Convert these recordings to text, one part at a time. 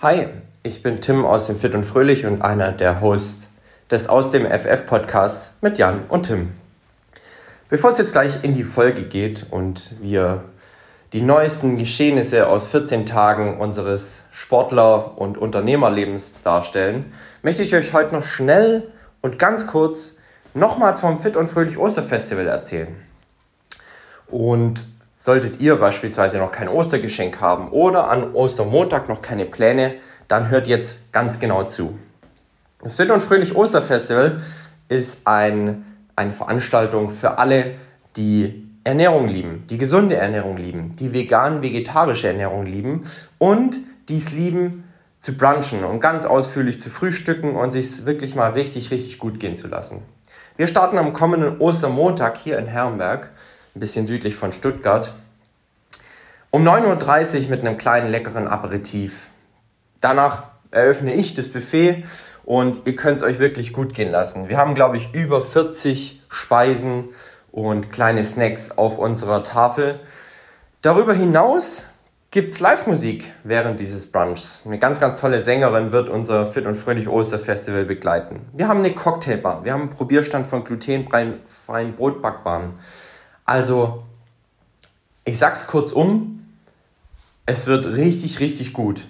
Hi, ich bin Tim aus dem Fit und Fröhlich und einer der Hosts des Aus dem FF Podcasts mit Jan und Tim. Bevor es jetzt gleich in die Folge geht und wir die neuesten Geschehnisse aus 14 Tagen unseres Sportler- und Unternehmerlebens darstellen, möchte ich euch heute noch schnell und ganz kurz nochmals vom Fit und Fröhlich Osterfestival erzählen. Und Solltet ihr beispielsweise noch kein Ostergeschenk haben oder an Ostermontag noch keine Pläne, dann hört jetzt ganz genau zu. Das Fit und Fröhlich Osterfestival ist ein, eine Veranstaltung für alle, die Ernährung lieben, die gesunde Ernährung lieben, die vegan-vegetarische Ernährung lieben und die es lieben zu brunchen und ganz ausführlich zu frühstücken und sich wirklich mal richtig, richtig gut gehen zu lassen. Wir starten am kommenden Ostermontag hier in Herrenberg ein bisschen südlich von Stuttgart. Um 9.30 Uhr mit einem kleinen leckeren Aperitif. Danach eröffne ich das Buffet und ihr könnt es euch wirklich gut gehen lassen. Wir haben, glaube ich, über 40 Speisen und kleine Snacks auf unserer Tafel. Darüber hinaus gibt es Live-Musik während dieses Brunchs. Eine ganz, ganz tolle Sängerin wird unser Fit und Fröhlich Osterfestival begleiten. Wir haben eine Cocktailbar, wir haben einen Probierstand von glutenfreien Brotbackwaren. Also, ich sag's kurzum, es wird richtig, richtig gut.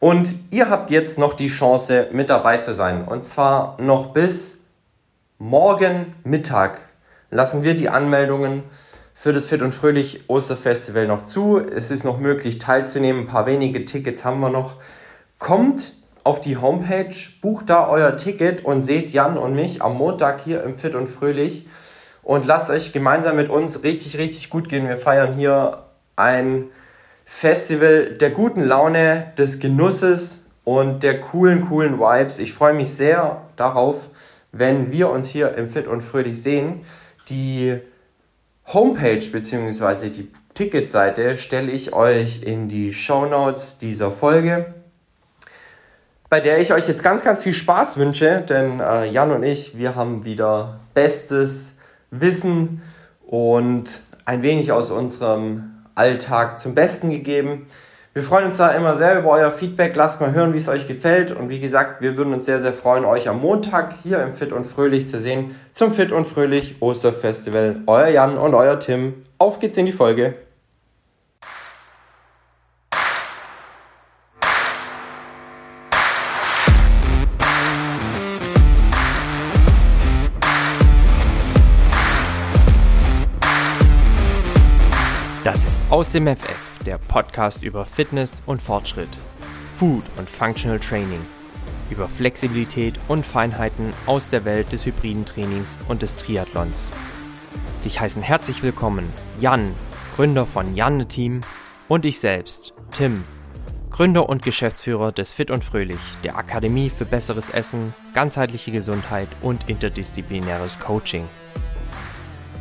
Und ihr habt jetzt noch die Chance, mit dabei zu sein. Und zwar noch bis morgen Mittag lassen wir die Anmeldungen für das Fit und Fröhlich Osterfestival noch zu. Es ist noch möglich teilzunehmen. Ein paar wenige Tickets haben wir noch. Kommt auf die Homepage, bucht da euer Ticket und seht Jan und mich am Montag hier im Fit und Fröhlich und lasst euch gemeinsam mit uns richtig, richtig gut gehen. Wir feiern hier ein Festival der guten Laune, des Genusses und der coolen, coolen Vibes. Ich freue mich sehr darauf, wenn wir uns hier im Fit und Fröhlich sehen. Die Homepage bzw. die Ticketseite stelle ich euch in die Show Notes dieser Folge, bei der ich euch jetzt ganz, ganz viel Spaß wünsche, denn äh, Jan und ich, wir haben wieder bestes Wissen und ein wenig aus unserem Alltag zum Besten gegeben. Wir freuen uns da immer sehr über euer Feedback. Lasst mal hören, wie es euch gefällt. Und wie gesagt, wir würden uns sehr, sehr freuen, euch am Montag hier im Fit und Fröhlich zu sehen zum Fit und Fröhlich Osterfestival. Euer Jan und euer Tim. Auf geht's in die Folge. Aus dem FF, der Podcast über Fitness und Fortschritt, Food und Functional Training, über Flexibilität und Feinheiten aus der Welt des hybriden Trainings und des Triathlons. Dich heißen herzlich willkommen Jan, Gründer von Janne Team und ich selbst, Tim, Gründer und Geschäftsführer des Fit und Fröhlich, der Akademie für besseres Essen, ganzheitliche Gesundheit und interdisziplinäres Coaching.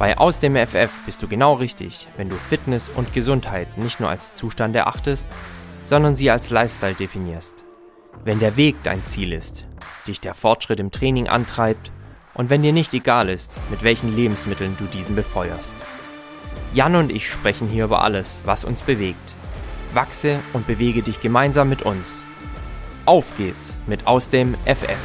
Bei Aus dem FF bist du genau richtig, wenn du Fitness und Gesundheit nicht nur als Zustand erachtest, sondern sie als Lifestyle definierst. Wenn der Weg dein Ziel ist, dich der Fortschritt im Training antreibt und wenn dir nicht egal ist, mit welchen Lebensmitteln du diesen befeuerst. Jan und ich sprechen hier über alles, was uns bewegt. Wachse und bewege dich gemeinsam mit uns. Auf geht's mit Aus dem FF.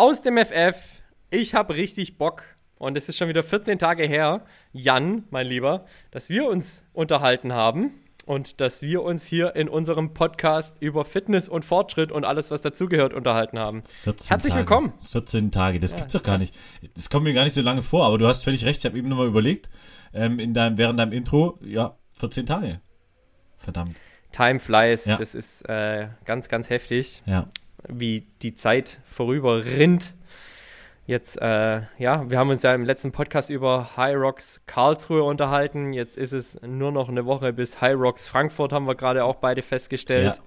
Aus dem FF. Ich habe richtig Bock. Und es ist schon wieder 14 Tage her, Jan, mein Lieber, dass wir uns unterhalten haben und dass wir uns hier in unserem Podcast über Fitness und Fortschritt und alles, was dazugehört, unterhalten haben. 14 Herzlich Tage. willkommen. 14 Tage, das ja, gibt's doch gar nicht. Das kommt mir gar nicht so lange vor, aber du hast völlig recht. Ich habe eben nochmal überlegt, ähm, in deinem, während deinem Intro, ja, 14 Tage. Verdammt. Time flies, ja. das ist äh, ganz, ganz heftig. Ja wie die Zeit vorüber rinnt. Jetzt, äh, ja, wir haben uns ja im letzten Podcast über High Rocks Karlsruhe unterhalten. Jetzt ist es nur noch eine Woche bis High Rocks Frankfurt, haben wir gerade auch beide festgestellt. Ja.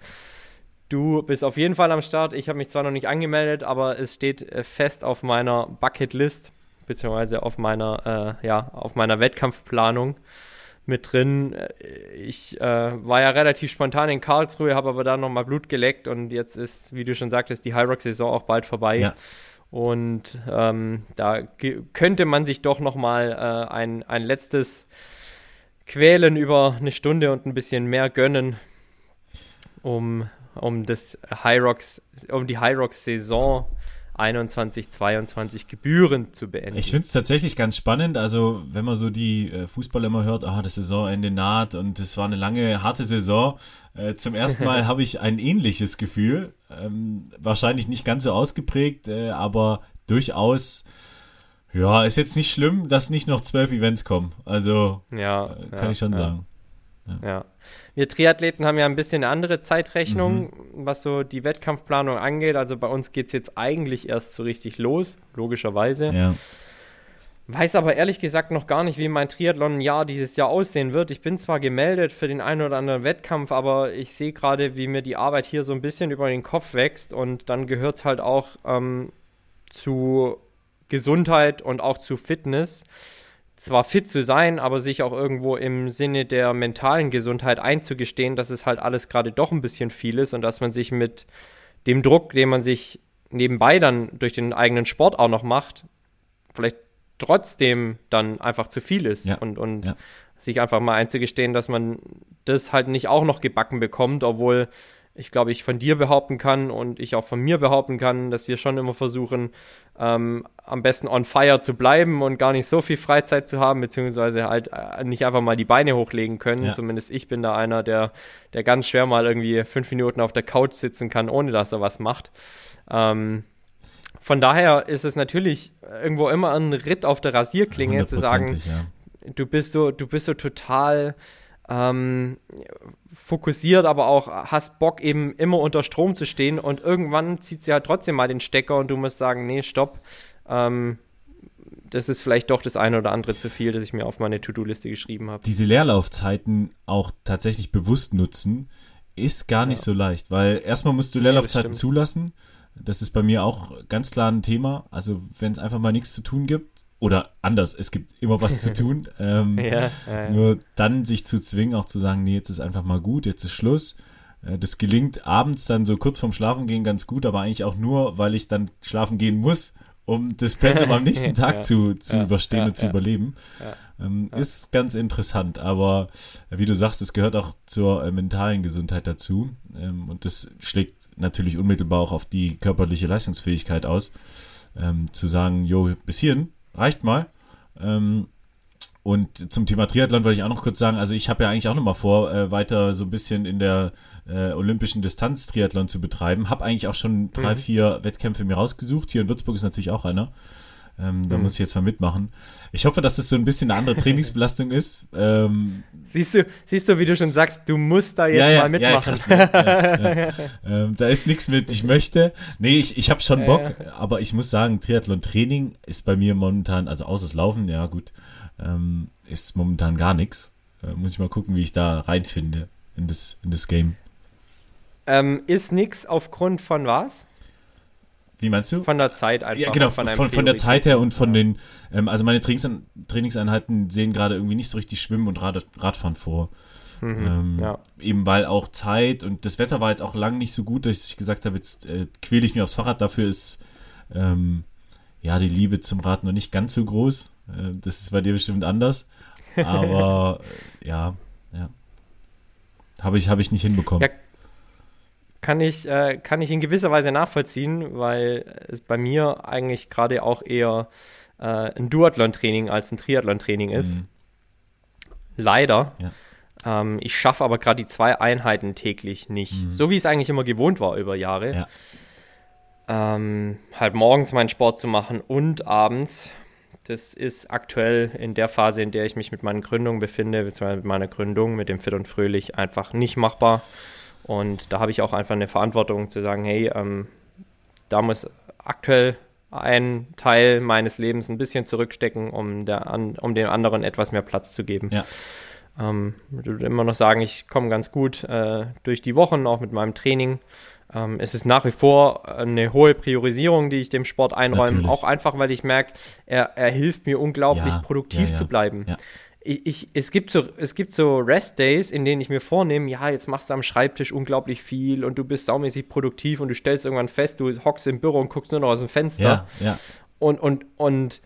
Du bist auf jeden Fall am Start. Ich habe mich zwar noch nicht angemeldet, aber es steht äh, fest auf meiner Bucketlist, beziehungsweise auf meiner, äh, ja, auf meiner Wettkampfplanung mit drin. Äh, ich äh, war ja relativ spontan in Karlsruhe, habe aber da nochmal Blut geleckt und jetzt ist, wie du schon sagtest, die High-Rock-Saison auch bald vorbei. Ja. Und ähm, da könnte man sich doch nochmal äh, ein, ein letztes Quälen über eine Stunde und ein bisschen mehr gönnen, um, um, das High Rocks, um die High Rocks-Saison 21-22 gebührend zu beenden. Ich finde es tatsächlich ganz spannend. Also, wenn man so die äh, Fußballer immer hört, oh, das Saisonende naht und es war eine lange, harte Saison. Äh, zum ersten Mal habe ich ein ähnliches Gefühl. Ähm, wahrscheinlich nicht ganz so ausgeprägt, äh, aber durchaus. Ja, ist jetzt nicht schlimm, dass nicht noch zwölf Events kommen. Also, ja, kann ja, ich schon ja. sagen. Ja. ja. Wir Triathleten haben ja ein bisschen eine andere Zeitrechnung, mhm. was so die Wettkampfplanung angeht. Also bei uns geht es jetzt eigentlich erst so richtig los, logischerweise. Ja. Weiß aber ehrlich gesagt noch gar nicht, wie mein Triathlon-Jahr dieses Jahr aussehen wird. Ich bin zwar gemeldet für den einen oder anderen Wettkampf, aber ich sehe gerade, wie mir die Arbeit hier so ein bisschen über den Kopf wächst und dann gehört es halt auch ähm, zu Gesundheit und auch zu Fitness zwar fit zu sein, aber sich auch irgendwo im Sinne der mentalen Gesundheit einzugestehen, dass es halt alles gerade doch ein bisschen viel ist und dass man sich mit dem Druck, den man sich nebenbei dann durch den eigenen Sport auch noch macht, vielleicht trotzdem dann einfach zu viel ist ja. und, und ja. sich einfach mal einzugestehen, dass man das halt nicht auch noch gebacken bekommt, obwohl ich glaube, ich von dir behaupten kann und ich auch von mir behaupten kann, dass wir schon immer versuchen, ähm, am besten on fire zu bleiben und gar nicht so viel Freizeit zu haben, beziehungsweise halt äh, nicht einfach mal die Beine hochlegen können. Ja. Zumindest ich bin da einer, der, der ganz schwer mal irgendwie fünf Minuten auf der Couch sitzen kann, ohne dass er was macht. Ähm, von daher ist es natürlich irgendwo immer ein Ritt auf der Rasierklinge zu sagen, ja. du bist so, du bist so total ähm, fokussiert, aber auch hast Bock eben immer unter Strom zu stehen und irgendwann zieht sie halt trotzdem mal den Stecker und du musst sagen, nee, stopp. Ähm, das ist vielleicht doch das eine oder andere zu viel, das ich mir auf meine To-Do-Liste geschrieben habe. Diese Leerlaufzeiten auch tatsächlich bewusst nutzen, ist gar nicht ja. so leicht, weil erstmal musst du Leerlaufzeiten ja, zulassen. Das ist bei mir auch ganz klar ein Thema. Also wenn es einfach mal nichts zu tun gibt, oder anders, es gibt immer was zu tun. Ähm, ja, ja, Nur dann sich zu zwingen, auch zu sagen, nee, jetzt ist einfach mal gut, jetzt ist Schluss. Äh, das gelingt abends dann so kurz vorm Schlafengehen ganz gut, aber eigentlich auch nur, weil ich dann schlafen gehen muss, um das Pensum am nächsten Tag zu, zu überstehen und zu überleben. Ähm, ist ganz interessant, aber äh, wie du sagst, es gehört auch zur äh, mentalen Gesundheit dazu. Ähm, und das schlägt natürlich unmittelbar auch auf die körperliche Leistungsfähigkeit aus. Ähm, zu sagen, jo, bis hierhin, reicht mal. Ähm, und zum Thema Triathlon wollte ich auch noch kurz sagen, also ich habe ja eigentlich auch noch mal vor, äh, weiter so ein bisschen in der äh, olympischen Distanz Triathlon zu betreiben. Habe eigentlich auch schon drei, mhm. vier Wettkämpfe mir rausgesucht. Hier in Würzburg ist natürlich auch einer. Ähm, da mhm. muss ich jetzt mal mitmachen. Ich hoffe, dass es so ein bisschen eine andere Trainingsbelastung ist. Ähm, siehst, du, siehst du, wie du schon sagst, du musst da jetzt ja, ja, mal mitmachen. Ja, krass, ne? ähm, da ist nichts mit, ich möchte. Nee, ich, ich habe schon Bock, aber ich muss sagen, Triathlon-Training ist bei mir momentan, also außer das Laufen, ja gut, ähm, ist momentan gar nichts. Äh, muss ich mal gucken, wie ich da reinfinde in das, in das Game. Ähm, ist nichts aufgrund von was? Wie meinst du? Von der Zeit einfach. Ja, genau, von, von, von der Zeit her und von ja. den, ähm, also meine Trainingsan Trainingseinheiten sehen gerade irgendwie nicht so richtig Schwimmen und Rad Radfahren vor. Mhm, ähm, ja. Eben weil auch Zeit und das Wetter war jetzt auch lang nicht so gut, dass ich gesagt habe, jetzt äh, quäle ich mir aufs Fahrrad. Dafür ist ähm, ja die Liebe zum Rad noch nicht ganz so groß. Äh, das ist bei dir bestimmt anders. Aber äh, ja, ja. Habe ich, hab ich nicht hinbekommen. Ja, kann ich, äh, kann ich in gewisser Weise nachvollziehen, weil es bei mir eigentlich gerade auch eher äh, ein Duathlon-Training als ein Triathlon-Training ist. Mhm. Leider. Ja. Ähm, ich schaffe aber gerade die zwei Einheiten täglich nicht. Mhm. So wie es eigentlich immer gewohnt war über Jahre. Ja. Ähm, halt morgens meinen Sport zu machen und abends. Das ist aktuell in der Phase, in der ich mich mit meinen Gründungen befinde, beziehungsweise mit meiner Gründung, mit dem Fit und Fröhlich, einfach nicht machbar. Und da habe ich auch einfach eine Verantwortung zu sagen, hey, ähm, da muss aktuell ein Teil meines Lebens ein bisschen zurückstecken, um, der, an, um dem anderen etwas mehr Platz zu geben. Ja. Ähm, ich würde immer noch sagen, ich komme ganz gut äh, durch die Wochen, auch mit meinem Training. Ähm, es ist nach wie vor eine hohe Priorisierung, die ich dem Sport einräume, Natürlich. auch einfach, weil ich merke, er, er hilft mir unglaublich ja, produktiv ja, zu bleiben ich, ich, es, gibt so, es gibt so Rest-Days, in denen ich mir vornehme, ja, jetzt machst du am Schreibtisch unglaublich viel und du bist saumäßig produktiv und du stellst irgendwann fest, du hockst im Büro und guckst nur noch aus dem Fenster. Ja, ja. Und, und, und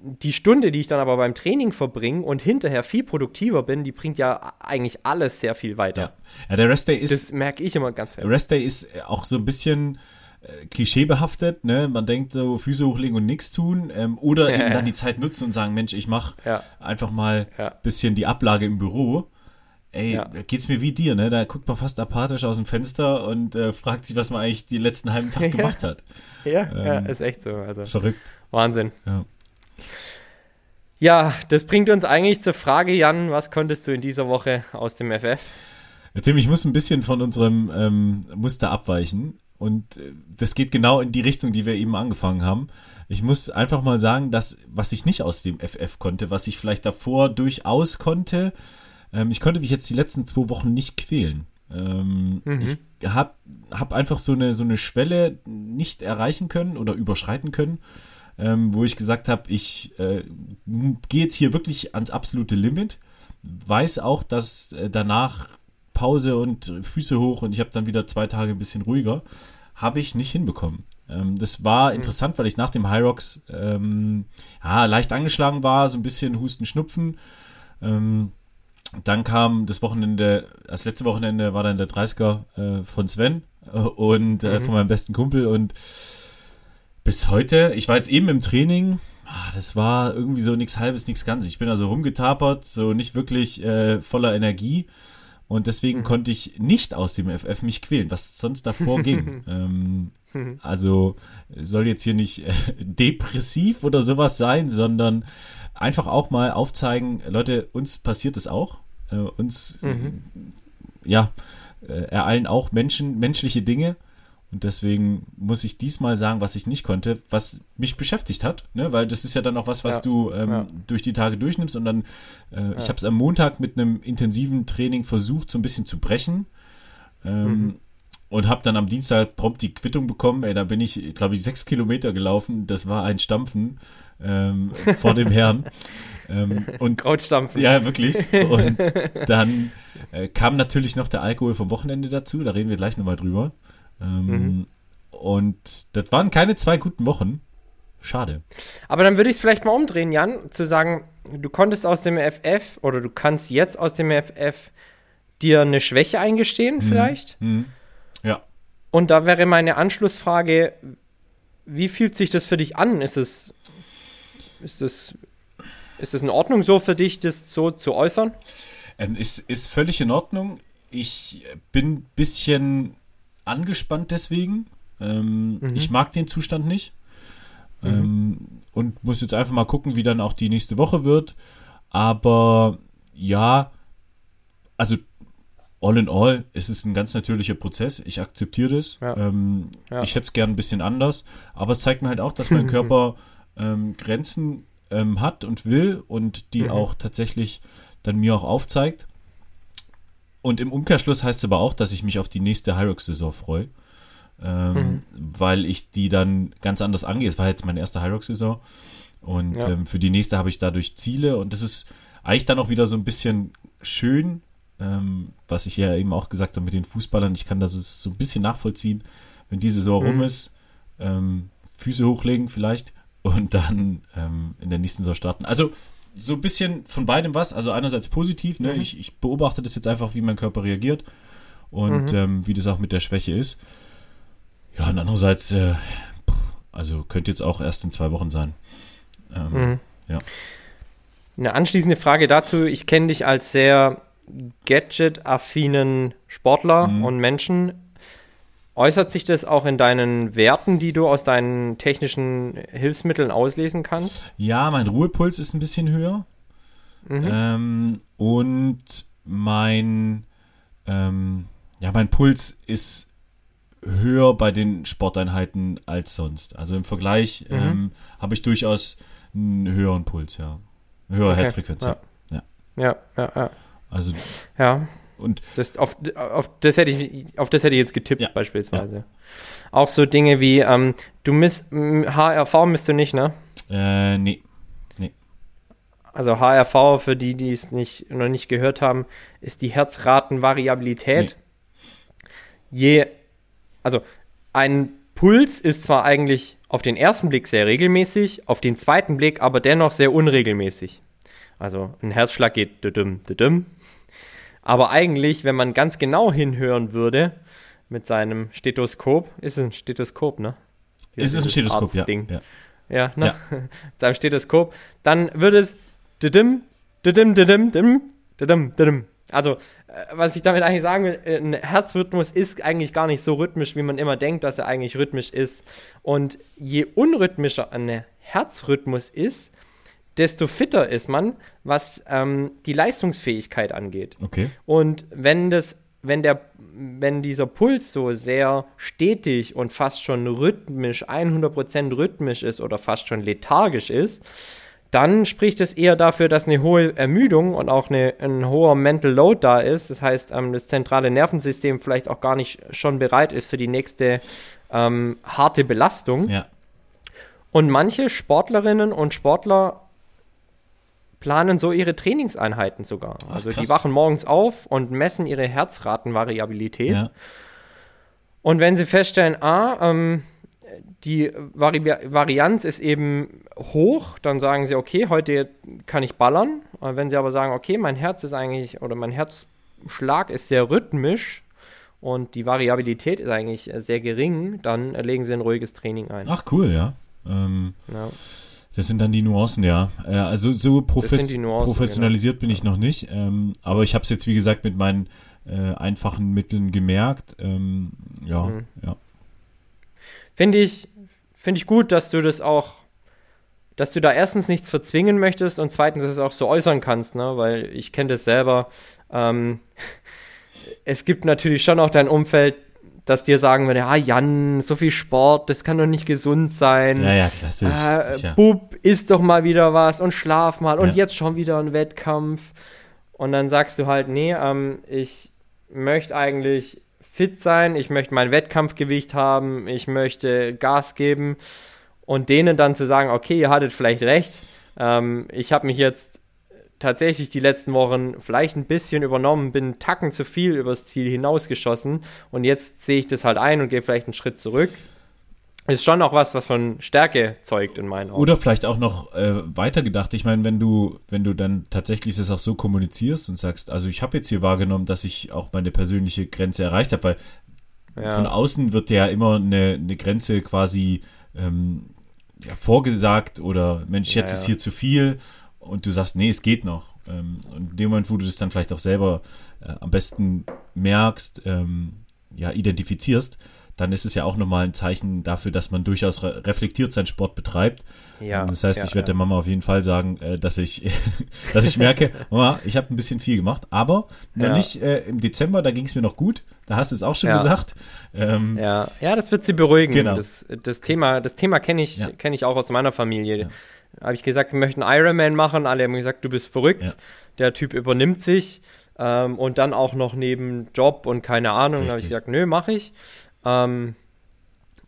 die Stunde, die ich dann aber beim Training verbringe und hinterher viel produktiver bin, die bringt ja eigentlich alles sehr viel weiter. Ja, ja der Rest Day ist. Das merke ich immer ganz fest. Rest Day ist auch so ein bisschen klischeebehaftet, ne? Man denkt so Füße hochlegen und nichts tun ähm, oder ja, eben dann die Zeit nutzen und sagen, Mensch, ich mache ja. einfach mal ein bisschen die Ablage im Büro. Ey, ja. geht's mir wie dir, ne? Da guckt man fast apathisch aus dem Fenster und äh, fragt sich, was man eigentlich die letzten halben Tag gemacht hat. Ja, ähm, ja, ist echt so. Also, verrückt. Wahnsinn. Ja. Ja, das bringt uns eigentlich zur Frage, Jan, was konntest du in dieser Woche aus dem FF? Ja, Tim, ich muss ein bisschen von unserem ähm, Muster abweichen. Und äh, das geht genau in die Richtung, die wir eben angefangen haben. Ich muss einfach mal sagen, dass, was ich nicht aus dem FF konnte, was ich vielleicht davor durchaus konnte, ähm, ich konnte mich jetzt die letzten zwei Wochen nicht quälen. Ähm, mhm. Ich habe hab einfach so eine, so eine Schwelle nicht erreichen können oder überschreiten können, ähm, wo ich gesagt habe, ich äh, gehe jetzt hier wirklich ans absolute Limit. Weiß auch, dass äh, danach Pause und Füße hoch und ich habe dann wieder zwei Tage ein bisschen ruhiger. Habe ich nicht hinbekommen. Ähm, das war mhm. interessant, weil ich nach dem High Rocks ähm, ja, leicht angeschlagen war, so ein bisschen Husten, Schnupfen. Ähm, dann kam das Wochenende, das letzte Wochenende war dann der 30er äh, von Sven äh, und äh, mhm. von meinem besten Kumpel und bis heute, ich war jetzt eben im Training, ah, das war irgendwie so nichts halbes, nichts Ganzes. Ich bin also rumgetapert, so nicht wirklich äh, voller Energie. Und deswegen mhm. konnte ich nicht aus dem FF mich quälen, was sonst davor ging. ähm, also soll jetzt hier nicht äh, depressiv oder sowas sein, sondern einfach auch mal aufzeigen, Leute, uns passiert es auch. Äh, uns, mhm. ja, äh, ereilen auch Menschen, menschliche Dinge. Und deswegen muss ich diesmal sagen, was ich nicht konnte, was mich beschäftigt hat, ne? weil das ist ja dann auch was, was ja, du ähm, ja. durch die Tage durchnimmst. Und dann, äh, ja. ich habe es am Montag mit einem intensiven Training versucht, so ein bisschen zu brechen. Ähm, mhm. Und habe dann am Dienstag prompt die Quittung bekommen. Ey, da bin ich, glaube ich, sechs Kilometer gelaufen. Das war ein Stampfen ähm, vor dem Herrn. Ähm, und Krautstampfen. Ja, wirklich. Und dann äh, kam natürlich noch der Alkohol vom Wochenende dazu. Da reden wir gleich nochmal drüber. Ähm, mhm. Und das waren keine zwei guten Wochen. Schade. Aber dann würde ich es vielleicht mal umdrehen, Jan, zu sagen, du konntest aus dem FF oder du kannst jetzt aus dem FF dir eine Schwäche eingestehen, mhm. vielleicht. Mhm. Ja. Und da wäre meine Anschlussfrage, wie fühlt sich das für dich an? Ist es, ist es, ist es in Ordnung so für dich, das so zu äußern? Ähm, ist, ist völlig in Ordnung. Ich bin ein bisschen angespannt deswegen. Ähm, mhm. Ich mag den Zustand nicht. Mhm. Ähm, und muss jetzt einfach mal gucken, wie dann auch die nächste Woche wird. Aber ja, also all in all, es ist ein ganz natürlicher Prozess. Ich akzeptiere das. Ja. Ähm, ja. Ich hätte es gern ein bisschen anders. Aber es zeigt mir halt auch, dass mein Körper ähm, Grenzen ähm, hat und will und die mhm. auch tatsächlich dann mir auch aufzeigt. Und im Umkehrschluss heißt es aber auch, dass ich mich auf die nächste Hyrox-Saison freue. Ähm, mhm. Weil ich die dann ganz anders angehe. Es war jetzt meine erste Hyrox-Saison. Und ja. ähm, für die nächste habe ich dadurch Ziele. Und das ist eigentlich dann auch wieder so ein bisschen schön, ähm, was ich ja eben auch gesagt habe mit den Fußballern. Ich kann das so ein bisschen nachvollziehen, wenn die Saison mhm. rum ist, ähm, Füße hochlegen vielleicht und dann ähm, in der nächsten Saison starten. Also so ein bisschen von beidem was. Also einerseits positiv, ne? Mhm. Ich, ich, beobachte das jetzt einfach, wie mein Körper reagiert und mhm. ähm, wie das auch mit der Schwäche ist. Ja, und andererseits, äh, also könnte jetzt auch erst in zwei Wochen sein. Ähm, mhm. Ja. Eine anschließende Frage dazu. Ich kenne dich als sehr gadget-affinen Sportler mhm. und Menschen. Äußert sich das auch in deinen Werten, die du aus deinen technischen Hilfsmitteln auslesen kannst? Ja, mein Ruhepuls ist ein bisschen höher. Mhm. Ähm, und mein, ähm, ja, mein Puls ist höher bei den Sporteinheiten als sonst. Also im Vergleich mhm. ähm, habe ich durchaus einen höheren Puls, ja. Höhere okay. Herzfrequenz. Ja. Ja. ja, ja, ja. Also. Ja. Und das, auf, auf, das hätte ich, auf das hätte ich jetzt getippt, ja, beispielsweise. Ja. Auch so Dinge wie, ähm, du misst, HRV misst du nicht, ne? Äh, nee. nee. also HRV, für die, die es nicht, noch nicht gehört haben, ist die Herzratenvariabilität. Nee. Je, also ein Puls ist zwar eigentlich auf den ersten Blick sehr regelmäßig, auf den zweiten Blick aber dennoch sehr unregelmäßig. Also ein Herzschlag geht düdüm, düdüm. Aber eigentlich, wenn man ganz genau hinhören würde, mit seinem Stethoskop, ist es ein Stethoskop, ne? Ist es ein Stethoskop, ja. ja. Ja, ne? Ja. mit seinem Stethoskop, dann würde es. Also, äh, was ich damit eigentlich sagen will, äh, ein Herzrhythmus ist eigentlich gar nicht so rhythmisch, wie man immer denkt, dass er eigentlich rhythmisch ist. Und je unrhythmischer ein Herzrhythmus ist, desto fitter ist man, was ähm, die Leistungsfähigkeit angeht. Okay. Und wenn das, wenn der, wenn dieser Puls so sehr stetig und fast schon rhythmisch, 100% rhythmisch ist oder fast schon lethargisch ist, dann spricht es eher dafür, dass eine hohe Ermüdung und auch eine, ein hoher Mental Load da ist. Das heißt, ähm, das zentrale Nervensystem vielleicht auch gar nicht schon bereit ist für die nächste ähm, harte Belastung. Ja. Und manche Sportlerinnen und Sportler planen so ihre Trainingseinheiten sogar. Ach, also krass. die wachen morgens auf und messen ihre Herzratenvariabilität. Ja. Und wenn sie feststellen, ah, ähm, die Vari Varianz ist eben hoch, dann sagen sie, okay, heute kann ich ballern. Und wenn sie aber sagen, okay, mein Herz ist eigentlich, oder mein Herzschlag ist sehr rhythmisch und die Variabilität ist eigentlich sehr gering, dann legen sie ein ruhiges Training ein. Ach, cool, ja. Ähm, ja. Das sind dann die Nuancen, ja. Äh, also so profes Nuancen, professionalisiert genau. bin ich noch nicht. Ähm, aber ich habe es jetzt, wie gesagt, mit meinen äh, einfachen Mitteln gemerkt. Ähm, ja, mhm. ja. Finde ich, finde ich gut, dass du das auch, dass du da erstens nichts verzwingen möchtest und zweitens es auch so äußern kannst, ne? Weil ich kenne das selber. Ähm, es gibt natürlich schon auch dein Umfeld, dass dir sagen würde, ah Jan, so viel Sport, das kann doch nicht gesund sein. Ja, ja, klassisch. Äh, Bub, isst doch mal wieder was und schlaf mal und jetzt schon wieder ein Wettkampf. Und dann sagst du halt, nee, ähm, ich möchte eigentlich fit sein, ich möchte mein Wettkampfgewicht haben, ich möchte Gas geben und denen dann zu sagen, okay, ihr hattet vielleicht recht, ähm, ich habe mich jetzt tatsächlich die letzten Wochen vielleicht ein bisschen übernommen, bin Tacken zu viel übers Ziel hinausgeschossen und jetzt sehe ich das halt ein und gehe vielleicht einen Schritt zurück. Ist schon auch was, was von Stärke zeugt in meinen Augen. Oder vielleicht auch noch äh, weitergedacht. Ich meine, wenn du, wenn du dann tatsächlich das auch so kommunizierst und sagst, also ich habe jetzt hier wahrgenommen, dass ich auch meine persönliche Grenze erreicht habe, weil ja. von außen wird ja immer eine, eine Grenze quasi ähm, ja, vorgesagt oder Mensch, jetzt ja, ist hier zu viel und du sagst, nee, es geht noch. Ähm, und in dem Moment, wo du das dann vielleicht auch selber äh, am besten merkst, ähm, ja, identifizierst, dann ist es ja auch nochmal ein Zeichen dafür, dass man durchaus re reflektiert seinen Sport betreibt. Ja, das heißt, ja, ich werde ja. der Mama auf jeden Fall sagen, äh, dass ich, dass ich merke, Mama, ich habe ein bisschen viel gemacht, aber noch ja. nicht äh, im Dezember, da ging es mir noch gut. Da hast du es auch schon gesagt. Ähm, ja. ja, das wird sie beruhigen. Genau. Das, das Thema, das Thema kenne ich, kenne ich auch aus meiner Familie habe ich gesagt, wir möchten Ironman machen. Alle haben gesagt, du bist verrückt. Ja. Der Typ übernimmt sich. Ähm, und dann auch noch neben Job und keine Ahnung. Dann habe ich gesagt, nö, mache ich. Ähm,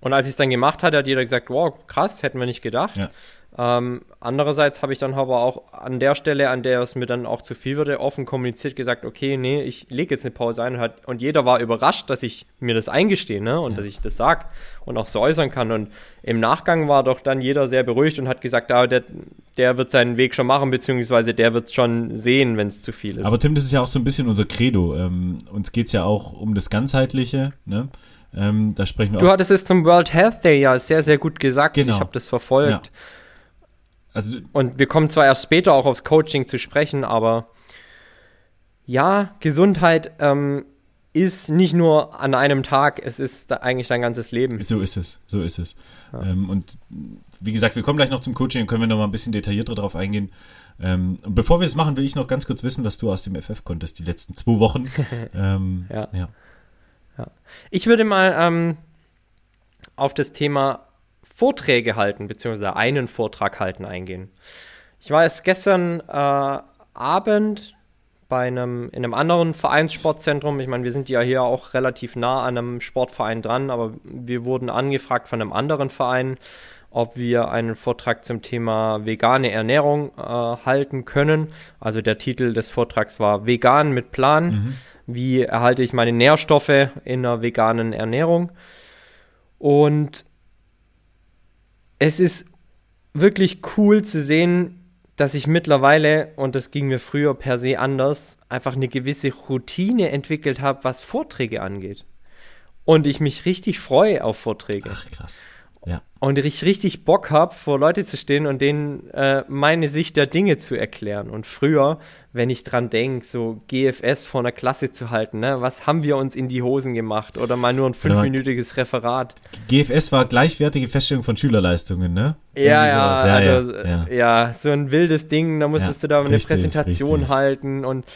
und als ich es dann gemacht hatte, hat jeder gesagt, wow, krass, hätten wir nicht gedacht. Ja. Ähm, andererseits habe ich dann aber auch an der Stelle, an der es mir dann auch zu viel wurde, offen kommuniziert, gesagt, okay, nee, ich lege jetzt eine Pause ein. Und, hat, und jeder war überrascht, dass ich mir das eingestehe ne? und ja. dass ich das sage und auch so äußern kann. Und im Nachgang war doch dann jeder sehr beruhigt und hat gesagt, ah, der, der wird seinen Weg schon machen, beziehungsweise der wird schon sehen, wenn es zu viel ist. Aber Tim, das ist ja auch so ein bisschen unser Credo. Ähm, uns geht es ja auch um das Ganzheitliche. Ne? Ähm, da sprechen wir du hattest es zum World Health Day ja sehr, sehr gut gesagt. Genau. Ich habe das verfolgt. Ja. Also, und wir kommen zwar erst später auch aufs Coaching zu sprechen, aber ja, Gesundheit ähm, ist nicht nur an einem Tag, es ist eigentlich dein ganzes Leben. So ist es, so ist es. Ja. Ähm, und wie gesagt, wir kommen gleich noch zum Coaching, können wir noch mal ein bisschen detaillierter darauf eingehen. Ähm, und bevor wir das machen, will ich noch ganz kurz wissen, was du aus dem FF konntest, die letzten zwei Wochen. ähm, ja. ja. ja. Ich würde mal ähm, auf das Thema Vorträge halten, beziehungsweise einen Vortrag halten eingehen. Ich war jetzt gestern äh, Abend bei einem, in einem anderen Vereinssportzentrum. Ich meine, wir sind ja hier auch relativ nah an einem Sportverein dran, aber wir wurden angefragt von einem anderen Verein. ob wir einen Vortrag zum Thema vegane Ernährung äh, halten können. Also der Titel des Vortrags war Vegan mit Plan. Mhm. Wie erhalte ich meine Nährstoffe in einer veganen Ernährung? Und es ist wirklich cool zu sehen, dass ich mittlerweile, und das ging mir früher per se anders, einfach eine gewisse Routine entwickelt habe, was Vorträge angeht. Und ich mich richtig freue auf Vorträge. Ach, krass. Ja. Und ich richtig Bock habe, vor Leute zu stehen und denen äh, meine Sicht der Dinge zu erklären. Und früher, wenn ich dran denke, so GFS vor einer Klasse zu halten, ne, was haben wir uns in die Hosen gemacht? Oder mal nur ein fünfminütiges Referat. GFS war gleichwertige Feststellung von Schülerleistungen, ne? Ja, ja, also, ja, ja, so ein wildes Ding, da musstest du da eine richtig, Präsentation richtig. halten und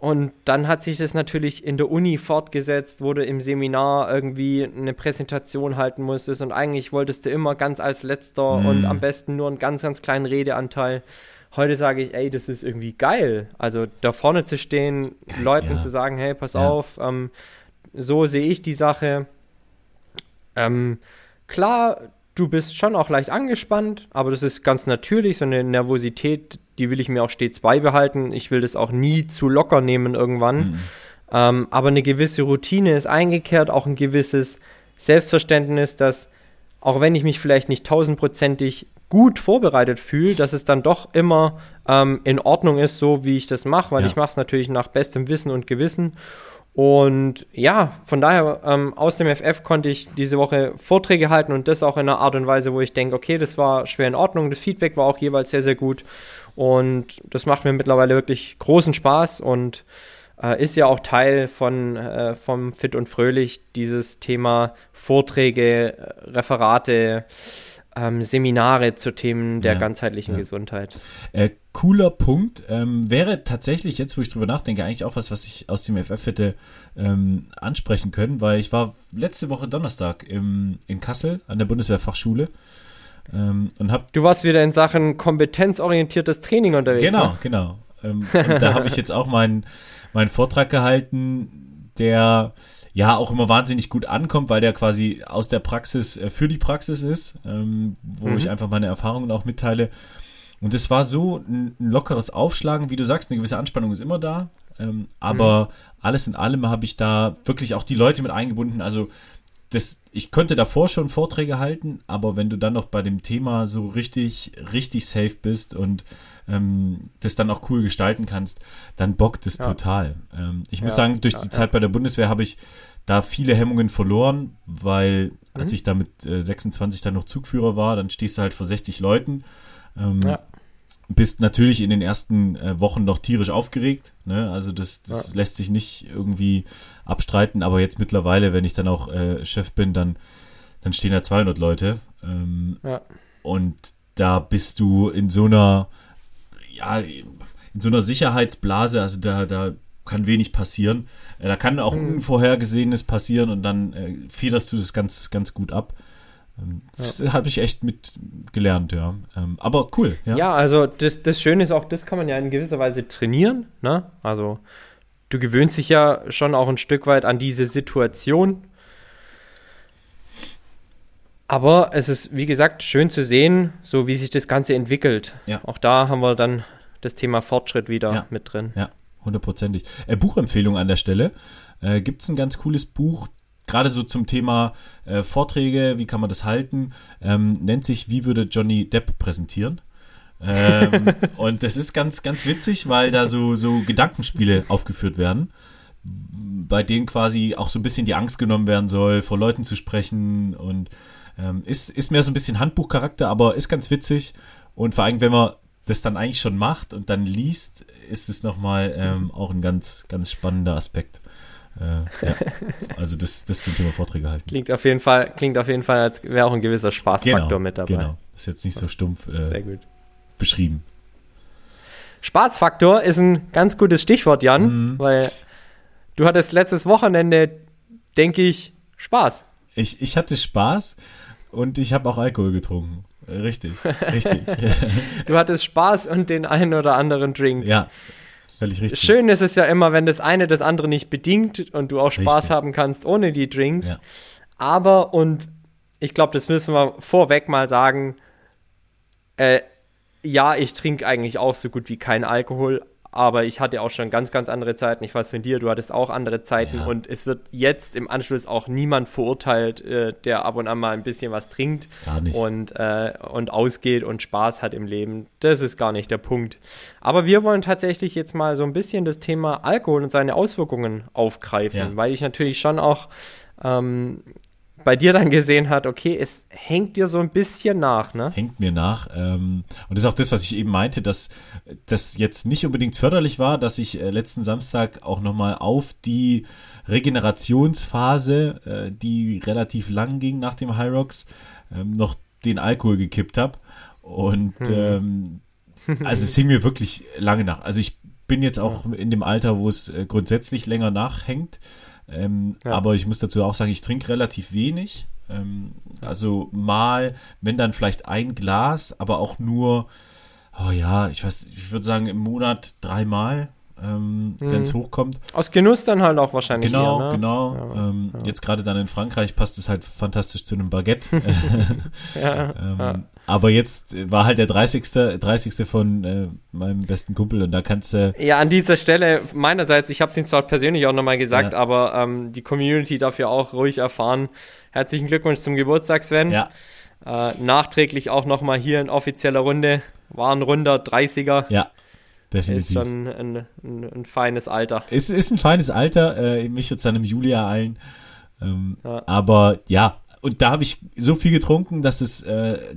und dann hat sich das natürlich in der Uni fortgesetzt, wo du im Seminar irgendwie eine Präsentation halten musstest und eigentlich wolltest du immer ganz als letzter mm. und am besten nur einen ganz, ganz kleinen Redeanteil. Heute sage ich, ey, das ist irgendwie geil. Also da vorne zu stehen, Leuten ja. zu sagen, hey, pass ja. auf, ähm, so sehe ich die Sache. Ähm, klar, du bist schon auch leicht angespannt, aber das ist ganz natürlich, so eine Nervosität, die will ich mir auch stets beibehalten. Ich will das auch nie zu locker nehmen irgendwann. Mhm. Ähm, aber eine gewisse Routine ist eingekehrt, auch ein gewisses Selbstverständnis, dass auch wenn ich mich vielleicht nicht tausendprozentig gut vorbereitet fühle, dass es dann doch immer ähm, in Ordnung ist, so wie ich das mache, weil ja. ich mache es natürlich nach bestem Wissen und Gewissen. Und ja, von daher ähm, aus dem FF konnte ich diese Woche Vorträge halten und das auch in einer Art und Weise, wo ich denke, okay, das war schwer in Ordnung. Das Feedback war auch jeweils sehr, sehr gut. Und das macht mir mittlerweile wirklich großen Spaß und äh, ist ja auch Teil von äh, vom Fit und Fröhlich, dieses Thema Vorträge, Referate, ähm, Seminare zu Themen der ja, ganzheitlichen ja. Gesundheit. Äh, cooler Punkt. Ähm, wäre tatsächlich, jetzt wo ich drüber nachdenke, eigentlich auch was, was ich aus dem FF hätte ähm, ansprechen können, weil ich war letzte Woche Donnerstag im, in Kassel an der Bundeswehrfachschule ähm, und hab, du warst wieder in Sachen kompetenzorientiertes Training unterwegs. Genau, ne? genau. Ähm, da habe ich jetzt auch meinen mein Vortrag gehalten, der ja auch immer wahnsinnig gut ankommt, weil der quasi aus der Praxis äh, für die Praxis ist, ähm, wo mhm. ich einfach meine Erfahrungen auch mitteile. Und es war so ein, ein, lockeres Aufschlagen, wie du sagst, eine gewisse Anspannung ist immer da. Ähm, aber mhm. alles in allem habe ich da wirklich auch die Leute mit eingebunden. Also das, ich könnte davor schon Vorträge halten, aber wenn du dann noch bei dem Thema so richtig, richtig safe bist und ähm, das dann auch cool gestalten kannst, dann bockt es ja. total. Ähm, ich muss ja, sagen, durch ja, die Zeit bei der Bundeswehr habe ich da viele Hemmungen verloren, weil mhm. als ich da mit äh, 26 dann noch Zugführer war, dann stehst du halt vor 60 Leuten. Ähm, ja bist natürlich in den ersten äh, Wochen noch tierisch aufgeregt. Ne? Also das, das ja. lässt sich nicht irgendwie abstreiten. Aber jetzt mittlerweile, wenn ich dann auch äh, Chef bin, dann, dann stehen da 200 Leute. Ähm, ja. Und da bist du in so einer, ja, in so einer Sicherheitsblase. Also da, da kann wenig passieren. Äh, da kann auch mhm. Unvorhergesehenes passieren und dann äh, federst du das ganz, ganz gut ab. Ähm, das ja. habe ich echt mit gelernt, ja. Ähm, aber cool, ja. Ja, also das, das Schöne ist auch, das kann man ja in gewisser Weise trainieren, ne? Also du gewöhnst dich ja schon auch ein Stück weit an diese Situation. Aber es ist, wie gesagt, schön zu sehen, so wie sich das Ganze entwickelt. Ja. Auch da haben wir dann das Thema Fortschritt wieder ja. mit drin. Ja, hundertprozentig. Äh, Buchempfehlung an der Stelle. Äh, Gibt es ein ganz cooles Buch, gerade so zum Thema äh, Vorträge, wie kann man das halten, ähm, nennt sich Wie würde Johnny Depp präsentieren? ähm, und das ist ganz, ganz witzig, weil da so, so Gedankenspiele aufgeführt werden, bei denen quasi auch so ein bisschen die Angst genommen werden soll, vor Leuten zu sprechen und ähm, ist, ist mehr so ein bisschen Handbuchcharakter, aber ist ganz witzig und vor allem, wenn man das dann eigentlich schon macht und dann liest, ist es nochmal ähm, auch ein ganz, ganz spannender Aspekt. Äh, ja. Also das, das zum Thema Vorträge halten. Klingt auf jeden Fall, klingt auf jeden Fall, als wäre auch ein gewisser Spaßfaktor genau, mit dabei. Genau, das ist jetzt nicht so stumpf äh, beschrieben. Spaßfaktor ist ein ganz gutes Stichwort, Jan, mhm. weil du hattest letztes Wochenende, denke ich, Spaß. Ich, ich hatte Spaß und ich habe auch Alkohol getrunken. Richtig, richtig. du hattest Spaß und den einen oder anderen Drink. Ja, Völlig richtig. Schön ist es ja immer, wenn das eine das andere nicht bedingt und du auch Spaß richtig. haben kannst ohne die Drinks. Ja. Aber, und ich glaube, das müssen wir vorweg mal sagen. Äh, ja, ich trinke eigentlich auch so gut wie keinen Alkohol, aber ich hatte auch schon ganz, ganz andere Zeiten. Ich weiß von dir, du hattest auch andere Zeiten ja. und es wird jetzt im Anschluss auch niemand verurteilt, äh, der ab und an mal ein bisschen was trinkt Und, äh, und ausgeht und Spaß hat im Leben. Das ist gar nicht der Punkt. Aber wir wollen tatsächlich jetzt mal so ein bisschen das Thema Alkohol und seine Auswirkungen aufgreifen, ja. weil ich natürlich schon auch ähm, bei dir dann gesehen hat, okay, es hängt dir so ein bisschen nach, ne? Hängt mir nach. Ähm, und das ist auch das, was ich eben meinte, dass das jetzt nicht unbedingt förderlich war, dass ich äh, letzten Samstag auch nochmal auf die Regenerationsphase, äh, die relativ lang ging nach dem High Rocks, ähm, noch den Alkohol gekippt habe. Und hm. ähm, also es hing mir wirklich lange nach. Also ich bin jetzt auch in dem Alter, wo es äh, grundsätzlich länger nachhängt. Ähm, ja. Aber ich muss dazu auch sagen, ich trinke relativ wenig. Ähm, also mal, wenn dann vielleicht ein Glas, aber auch nur, oh ja, ich weiß, ich würde sagen im Monat dreimal ähm, mhm. wenn es hochkommt. Aus Genuss dann halt auch wahrscheinlich. Genau, eher, ne? genau. Ja, ähm, ja. Jetzt gerade dann in Frankreich passt es halt fantastisch zu einem Baguette. ja, ähm, aber jetzt war halt der 30. 30. von äh, meinem besten Kumpel und da kannst du. Ja, an dieser Stelle meinerseits, ich habe es ihm zwar persönlich auch nochmal gesagt, aber ähm, die Community darf ja auch ruhig erfahren. Herzlichen Glückwunsch zum Geburtstag, Sven. Ja. Äh, nachträglich auch nochmal hier in offizieller Runde. War ein runder 30er. Ja definitiv. Ist schon ein, ein, ein feines Alter. Ist, ist ein feines Alter. Äh, mich jetzt dann im Juli ereilen. Ähm, ja. Aber ja, und da habe ich so viel getrunken, dass es äh,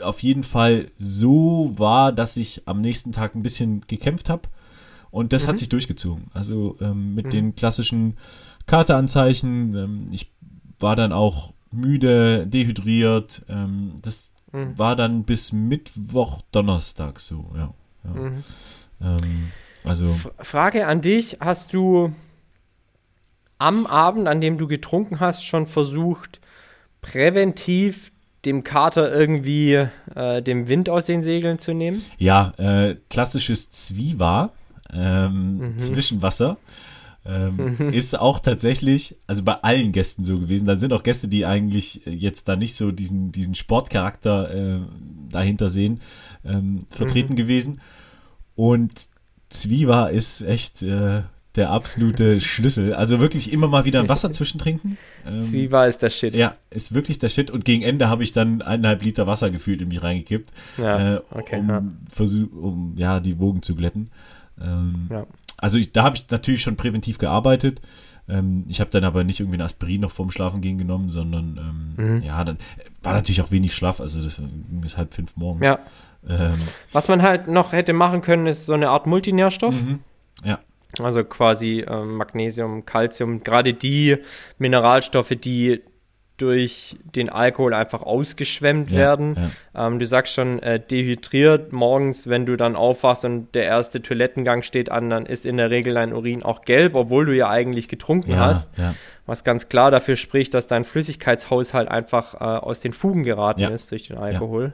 auf jeden Fall so war, dass ich am nächsten Tag ein bisschen gekämpft habe. Und das mhm. hat sich durchgezogen. Also ähm, mit mhm. den klassischen Kateranzeichen. Ähm, ich war dann auch müde, dehydriert. Ähm, das mhm. war dann bis Mittwoch, Donnerstag so, ja. ja. Mhm. Ähm, also Frage an dich: Hast du am Abend, an dem du getrunken hast, schon versucht, präventiv dem Kater irgendwie äh, dem Wind aus den Segeln zu nehmen? Ja, äh, klassisches Zwiewa, ähm, mhm. Zwischenwasser. Ähm, ist auch tatsächlich, also bei allen Gästen so gewesen. Da sind auch Gäste, die eigentlich jetzt da nicht so diesen, diesen Sportcharakter äh, dahinter sehen, ähm, vertreten mhm. gewesen. Und Zwiewa ist echt äh, der absolute Schlüssel. Also wirklich immer mal wieder ein Wasser zwischentrinken. Ähm, Zwiewa ist der Shit. Ja, ist wirklich der Shit. Und gegen Ende habe ich dann eineinhalb Liter Wasser gefühlt in mich reingekippt. Ja, äh, okay, um, ja. Versuch, um ja, die Wogen zu glätten. Ähm, ja. Also ich, da habe ich natürlich schon präventiv gearbeitet. Ähm, ich habe dann aber nicht irgendwie ein Aspirin noch vorm Schlafengehen genommen, sondern ähm, mhm. ja, dann war natürlich auch wenig Schlaf. Also das ist halb fünf morgens. Ja. Ähm, Was man halt noch hätte machen können, ist so eine Art Multinährstoff. Mhm. Ja. Also quasi ähm, Magnesium, Calcium, gerade die Mineralstoffe, die durch den Alkohol einfach ausgeschwemmt ja, werden. Ja. Ähm, du sagst schon, äh, dehydriert morgens, wenn du dann aufwachst und der erste Toilettengang steht an, dann ist in der Regel dein Urin auch gelb, obwohl du ja eigentlich getrunken ja, hast. Was ganz klar dafür spricht, dass dein Flüssigkeitshaushalt einfach äh, aus den Fugen geraten ist durch den Alkohol.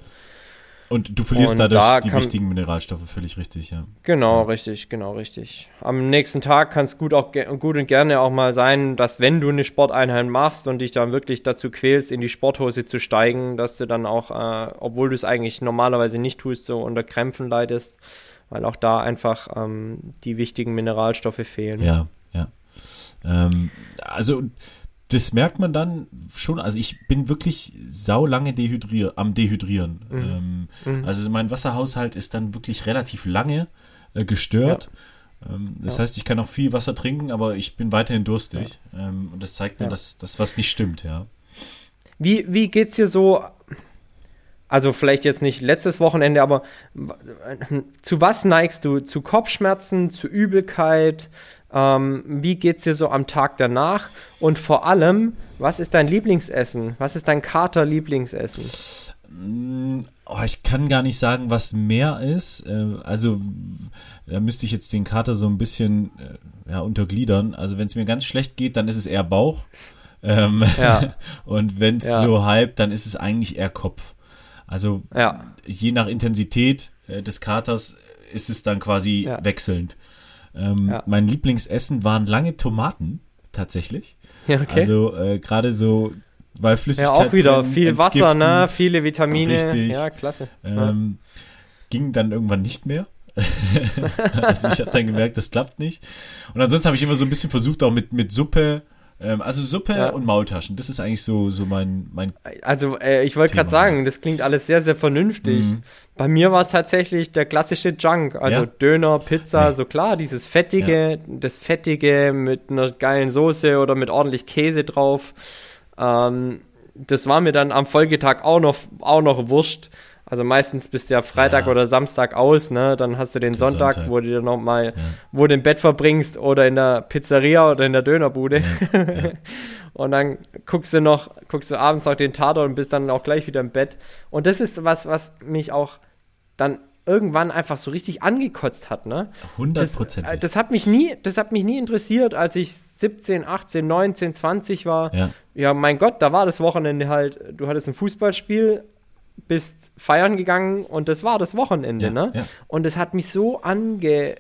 Und du verlierst und dadurch da die wichtigen Mineralstoffe, völlig richtig, ja. Genau, ja. richtig, genau, richtig. Am nächsten Tag kann es gut, gut und gerne auch mal sein, dass wenn du eine Sporteinheit machst und dich dann wirklich dazu quälst, in die Sporthose zu steigen, dass du dann auch, äh, obwohl du es eigentlich normalerweise nicht tust, so unter Krämpfen leidest, weil auch da einfach ähm, die wichtigen Mineralstoffe fehlen. Ja, ja. Ähm, also das merkt man dann schon. Also ich bin wirklich saulange dehydrier, am Dehydrieren. Mhm. Ähm, mhm. Also mein Wasserhaushalt ist dann wirklich relativ lange äh, gestört. Ja. Ähm, das ja. heißt, ich kann auch viel Wasser trinken, aber ich bin weiterhin durstig. Ja. Ähm, und das zeigt mir, dass das was nicht stimmt, ja. Wie, wie geht's dir so? Also vielleicht jetzt nicht letztes Wochenende, aber zu was neigst du? Zu Kopfschmerzen, zu Übelkeit? Ähm, wie geht es dir so am Tag danach? Und vor allem, was ist dein Lieblingsessen? Was ist dein Kater-Lieblingsessen? Mm, oh, ich kann gar nicht sagen, was mehr ist. Äh, also, da müsste ich jetzt den Kater so ein bisschen äh, ja, untergliedern. Also, wenn es mir ganz schlecht geht, dann ist es eher Bauch. Ähm, ja. und wenn es ja. so halb, dann ist es eigentlich eher Kopf. Also, je nach Intensität äh, des Katers ist es dann quasi wechselnd. Ähm, ja. Mein Lieblingsessen waren lange Tomaten, tatsächlich. Ja, okay. Also äh, gerade so weil Flüssigkeit. Ja, auch wieder viel Wasser, ne? Viele Vitamine. Richtig. Ja, klasse. Ähm, ja. Ging dann irgendwann nicht mehr. also ich habe dann gemerkt, das klappt nicht. Und ansonsten habe ich immer so ein bisschen versucht, auch mit, mit Suppe. Ähm, also Suppe ja. und Maultaschen, das ist eigentlich so, so mein, mein. Also äh, ich wollte gerade sagen, das klingt alles sehr, sehr vernünftig. Mhm. Bei mir war es tatsächlich der klassische Junk, also ja. Döner, Pizza, nee. so klar, dieses fettige, ja. das fettige mit einer geilen Soße oder mit ordentlich Käse drauf. Ähm, das war mir dann am Folgetag auch noch, auch noch wurscht. Also meistens bist du ja Freitag ja. oder Samstag aus, ne? Dann hast du den Sonntag, Sonntag, wo du dir nochmal, ja. wo du im Bett verbringst oder in der Pizzeria oder in der Dönerbude. Ja. und dann guckst du noch, guckst du abends noch den Tatort und bist dann auch gleich wieder im Bett. Und das ist was, was mich auch dann irgendwann einfach so richtig angekotzt hat, ne? 100 Prozent. Das, das, hat mich nie, das hat mich nie interessiert, als ich 17, 18, 19, 20 war. Ja. ja, mein Gott, da war das Wochenende halt, du hattest ein Fußballspiel, bist feiern gegangen und das war das Wochenende, ja, ne? Ja. Und es hat mich so ange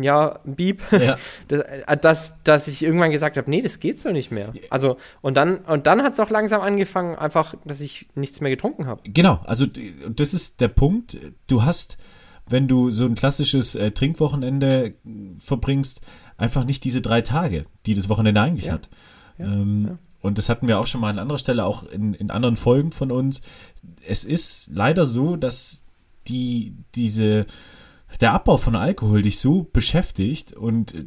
ja, Beep, ja. Äh, dass, dass ich irgendwann gesagt habe, nee, das geht so nicht mehr. Also, und dann, und dann hat es auch langsam angefangen, einfach, dass ich nichts mehr getrunken habe. Genau, also das ist der Punkt. Du hast, wenn du so ein klassisches äh, Trinkwochenende verbringst, einfach nicht diese drei Tage, die das Wochenende eigentlich hat. Ja. Ähm, und das hatten wir auch schon mal an anderer Stelle, auch in, in anderen Folgen von uns. Es ist leider so, dass die, diese, der Abbau von Alkohol dich so beschäftigt und äh,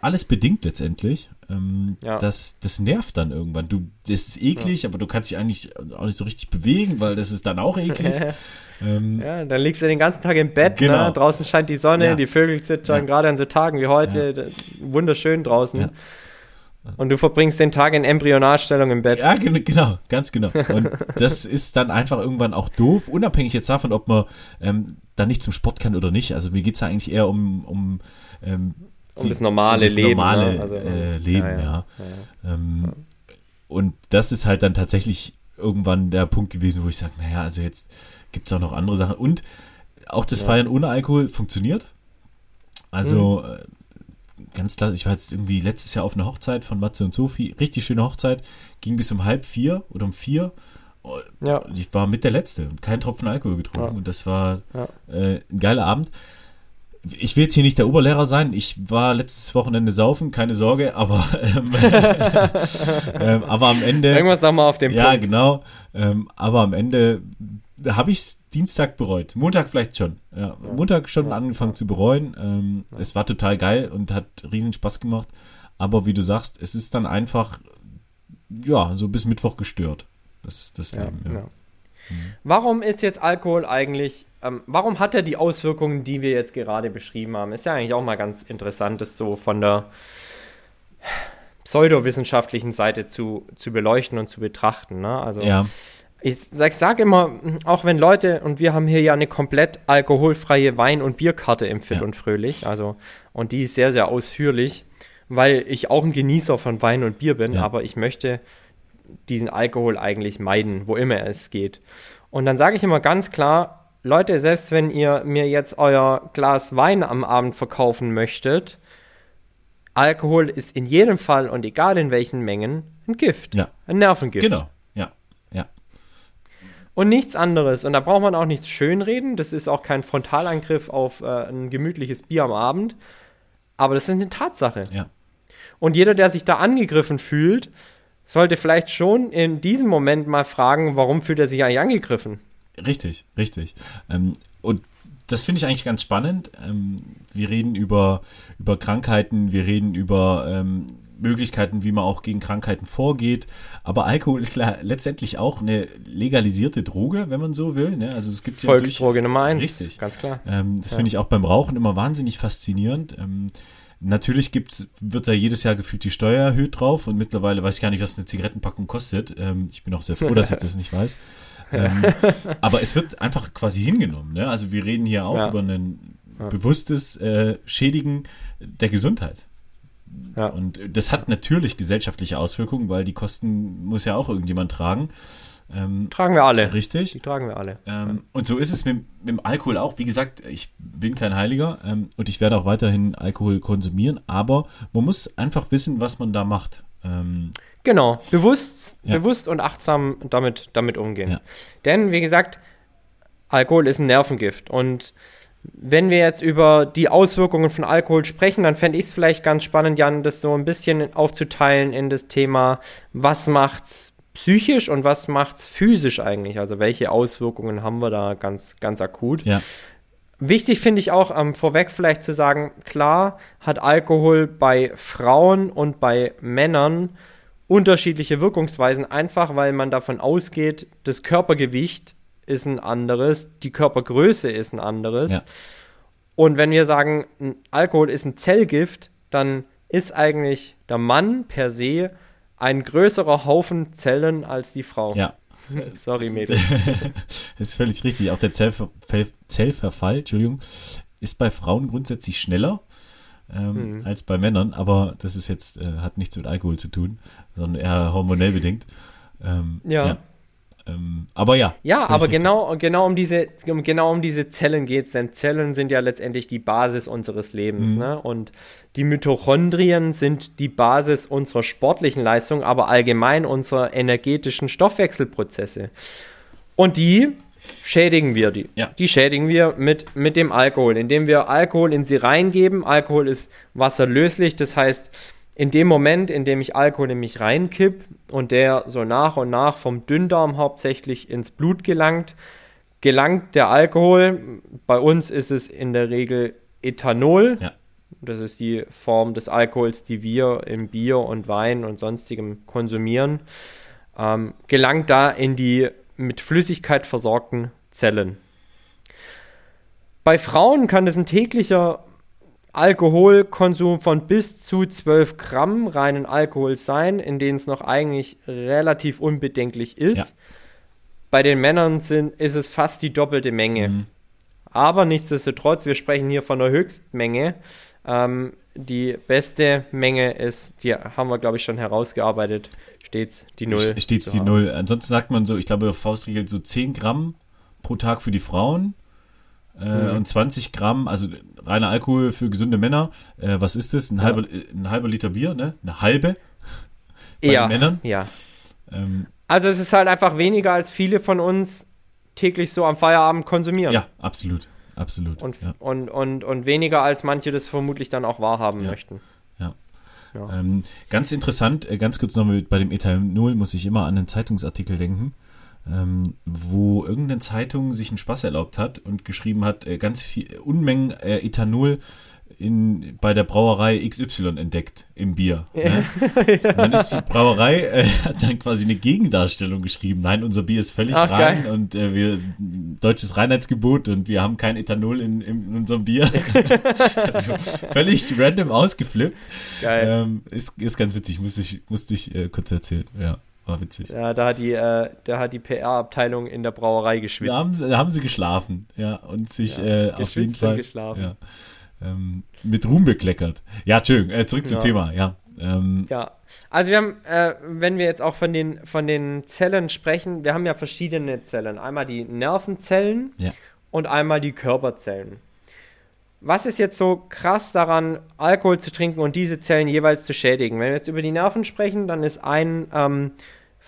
alles bedingt letztendlich, ähm, ja. dass das nervt dann irgendwann. Du, das ist eklig, ja. aber du kannst dich eigentlich auch nicht so richtig bewegen, weil das ist dann auch eklig. ähm, ja, dann liegst du den ganzen Tag im Bett, ne? genau. ne? draußen scheint die Sonne, ja. die Vögel zittern, gerade an so Tagen wie heute, wunderschön draußen. Und du verbringst den Tag in Embryonalstellung im Bett. Ja, genau, ganz genau. Und das ist dann einfach irgendwann auch doof, unabhängig jetzt davon, ob man ähm, dann nicht zum Sport kann oder nicht. Also mir geht es ja eigentlich eher um, um, ähm, um das normale um das Leben. Normale ne? also, äh, Leben, ja. ja. ja. Ähm, und das ist halt dann tatsächlich irgendwann der Punkt gewesen, wo ich sage, naja, also jetzt gibt es auch noch andere Sachen. Und auch das Feiern ohne Alkohol funktioniert. Also mhm ganz klar, ich war jetzt irgendwie letztes Jahr auf einer Hochzeit von Matze und Sophie, richtig schöne Hochzeit, ging bis um halb vier oder um vier. Ja. Ich war mit der Letzte und keinen Tropfen Alkohol getrunken ja. und das war ja. äh, ein geiler Abend. Ich will jetzt hier nicht der Oberlehrer sein. Ich war letztes Wochenende saufen, keine Sorge, aber ähm, ähm, aber am Ende. Irgendwas nochmal auf dem ja, Punkt. Ja, genau. Ähm, aber am Ende habe ich es Dienstag bereut. Montag vielleicht schon. Ja, ja. Montag schon ja. angefangen zu bereuen. Ähm, es war total geil und hat riesen Spaß gemacht. Aber wie du sagst, es ist dann einfach, ja, so bis Mittwoch gestört. Das, das Leben, ja. Mhm. Warum ist jetzt Alkohol eigentlich, ähm, warum hat er die Auswirkungen, die wir jetzt gerade beschrieben haben? Ist ja eigentlich auch mal ganz interessant, das so von der pseudowissenschaftlichen Seite zu, zu beleuchten und zu betrachten. Ne? Also ja ich sag, sag immer, auch wenn Leute, und wir haben hier ja eine komplett alkoholfreie Wein- und Bierkarte im Fit ja. und Fröhlich, also, und die ist sehr, sehr ausführlich, weil ich auch ein Genießer von Wein und Bier bin, ja. aber ich möchte diesen Alkohol eigentlich meiden, wo immer es geht. Und dann sage ich immer ganz klar, Leute, selbst wenn ihr mir jetzt euer Glas Wein am Abend verkaufen möchtet, Alkohol ist in jedem Fall und egal in welchen Mengen ein Gift, ja. ein Nervengift. Genau und nichts anderes. Und da braucht man auch nichts schönreden. Das ist auch kein Frontalangriff auf äh, ein gemütliches Bier am Abend. Aber das ist eine Tatsache. Ja. Und jeder, der sich da angegriffen fühlt, sollte vielleicht schon in diesem Moment mal fragen, warum fühlt er sich eigentlich angegriffen? Richtig, richtig. Ähm, und das finde ich eigentlich ganz spannend. Ähm, wir reden über, über Krankheiten, wir reden über ähm, Möglichkeiten, wie man auch gegen Krankheiten vorgeht. Aber Alkohol ist letztendlich auch eine legalisierte Droge, wenn man so will. Ne? Also es gibt Volksdroge ja Nummer eins. Richtig. Ganz klar. Ähm, das ja. finde ich auch beim Rauchen immer wahnsinnig faszinierend. Ähm, natürlich gibt's, wird da jedes Jahr gefühlt die Steuer erhöht drauf und mittlerweile weiß ich gar nicht, was eine Zigarettenpackung kostet. Ähm, ich bin auch sehr froh, dass ich das nicht weiß. Ähm, aber es wird einfach quasi hingenommen. Ne? Also wir reden hier auch ja. über ein bewusstes äh, Schädigen der Gesundheit. Ja. Und das hat natürlich gesellschaftliche Auswirkungen, weil die Kosten muss ja auch irgendjemand tragen. Ähm, tragen wir alle. Richtig. Die tragen wir alle. Ähm, und so ist es mit, mit, dem Alkohol auch. Wie gesagt, ich bin kein Heiliger ähm, und ich werde auch weiterhin Alkohol konsumieren, aber man muss einfach wissen, was man da macht. Ähm, genau, bewusst, ja. bewusst und achtsam damit, damit umgehen. Ja. Denn, wie gesagt, Alkohol ist ein Nervengift und wenn wir jetzt über die Auswirkungen von Alkohol sprechen, dann fände ich es vielleicht ganz spannend, Jan, das so ein bisschen aufzuteilen in das Thema, was macht's psychisch und was macht's physisch eigentlich? Also welche Auswirkungen haben wir da ganz, ganz akut? Ja. Wichtig finde ich auch ähm, vorweg vielleicht zu sagen, klar hat Alkohol bei Frauen und bei Männern unterschiedliche Wirkungsweisen, einfach weil man davon ausgeht, das Körpergewicht ist ein anderes, die Körpergröße ist ein anderes. Ja. Und wenn wir sagen, Alkohol ist ein Zellgift, dann ist eigentlich der Mann per se ein größerer Haufen Zellen als die Frau. Ja. Sorry, Mädel. das ist völlig richtig. Auch der Zellver Zellverfall, Entschuldigung, ist bei Frauen grundsätzlich schneller ähm, hm. als bei Männern, aber das ist jetzt, äh, hat nichts mit Alkohol zu tun, sondern eher hormonell bedingt. Ähm, ja. ja. Ähm, aber ja. Ja, aber genau, genau, um diese, genau um diese Zellen geht es, denn Zellen sind ja letztendlich die Basis unseres Lebens. Mhm. Ne? Und die Mitochondrien sind die Basis unserer sportlichen Leistung, aber allgemein unserer energetischen Stoffwechselprozesse. Und die schädigen wir die. Ja. Die schädigen wir mit, mit dem Alkohol, indem wir Alkohol in sie reingeben. Alkohol ist wasserlöslich, das heißt, in dem Moment, in dem ich Alkohol in mich reinkipp und der so nach und nach vom Dünndarm hauptsächlich ins Blut gelangt, gelangt der Alkohol, bei uns ist es in der Regel Ethanol, ja. das ist die Form des Alkohols, die wir im Bier und Wein und sonstigem konsumieren, ähm, gelangt da in die mit Flüssigkeit versorgten Zellen. Bei Frauen kann das ein täglicher Alkoholkonsum von bis zu 12 Gramm reinen Alkohol sein, in denen es noch eigentlich relativ unbedenklich ist. Ja. Bei den Männern sind, ist es fast die doppelte Menge. Mhm. Aber nichtsdestotrotz, wir sprechen hier von der Höchstmenge. Ähm, die beste Menge ist, die haben wir, glaube ich, schon herausgearbeitet, stets die Null. Stets die Null. Ansonsten sagt man so, ich glaube, Faustregel so 10 Gramm pro Tag für die Frauen äh, mhm. und 20 Gramm, also reiner Alkohol für gesunde Männer. Äh, was ist das? Ein, ja. halber, ein halber Liter Bier, ne? Eine halbe? Bei ja, Männern. Ja. Ähm, also es ist halt einfach weniger, als viele von uns täglich so am Feierabend konsumieren. Ja, absolut. Absolut. Und, ja. und, und, und weniger, als manche das vermutlich dann auch wahrhaben ja. möchten. Ja. ja. Ähm, ganz interessant, äh, ganz kurz noch mit, bei dem Ethanol muss ich immer an einen Zeitungsartikel denken ähm, wo irgendeine Zeitung sich einen Spaß erlaubt hat und geschrieben hat, äh, ganz viel Unmengen äh, Ethanol in, bei der Brauerei XY entdeckt im Bier. Ne? ja. dann ist die Brauerei, äh, hat dann quasi eine Gegendarstellung geschrieben. Nein, unser Bier ist völlig Ach, rein geil. und äh, wir deutsches Reinheitsgebot und wir haben kein Ethanol in, in unserem Bier. also völlig random ausgeflippt. Geil. Ähm, ist, ist ganz witzig, musste ich, musste ich äh, kurz erzählen. Ja. War witzig. Ja, da hat die, äh, die PR-Abteilung in der Brauerei geschwitzt. Da haben, da haben sie geschlafen, ja, und sich ja, äh, auf jeden Fall geschlafen. Ja, ähm, mit Ruhm bekleckert. Ja, Entschuldigung, äh, zurück zum ja. Thema, ja. Ähm, ja, also wir haben, äh, wenn wir jetzt auch von den, von den Zellen sprechen, wir haben ja verschiedene Zellen. Einmal die Nervenzellen ja. und einmal die Körperzellen. Was ist jetzt so krass daran, Alkohol zu trinken und diese Zellen jeweils zu schädigen? Wenn wir jetzt über die Nerven sprechen, dann ist ein ähm,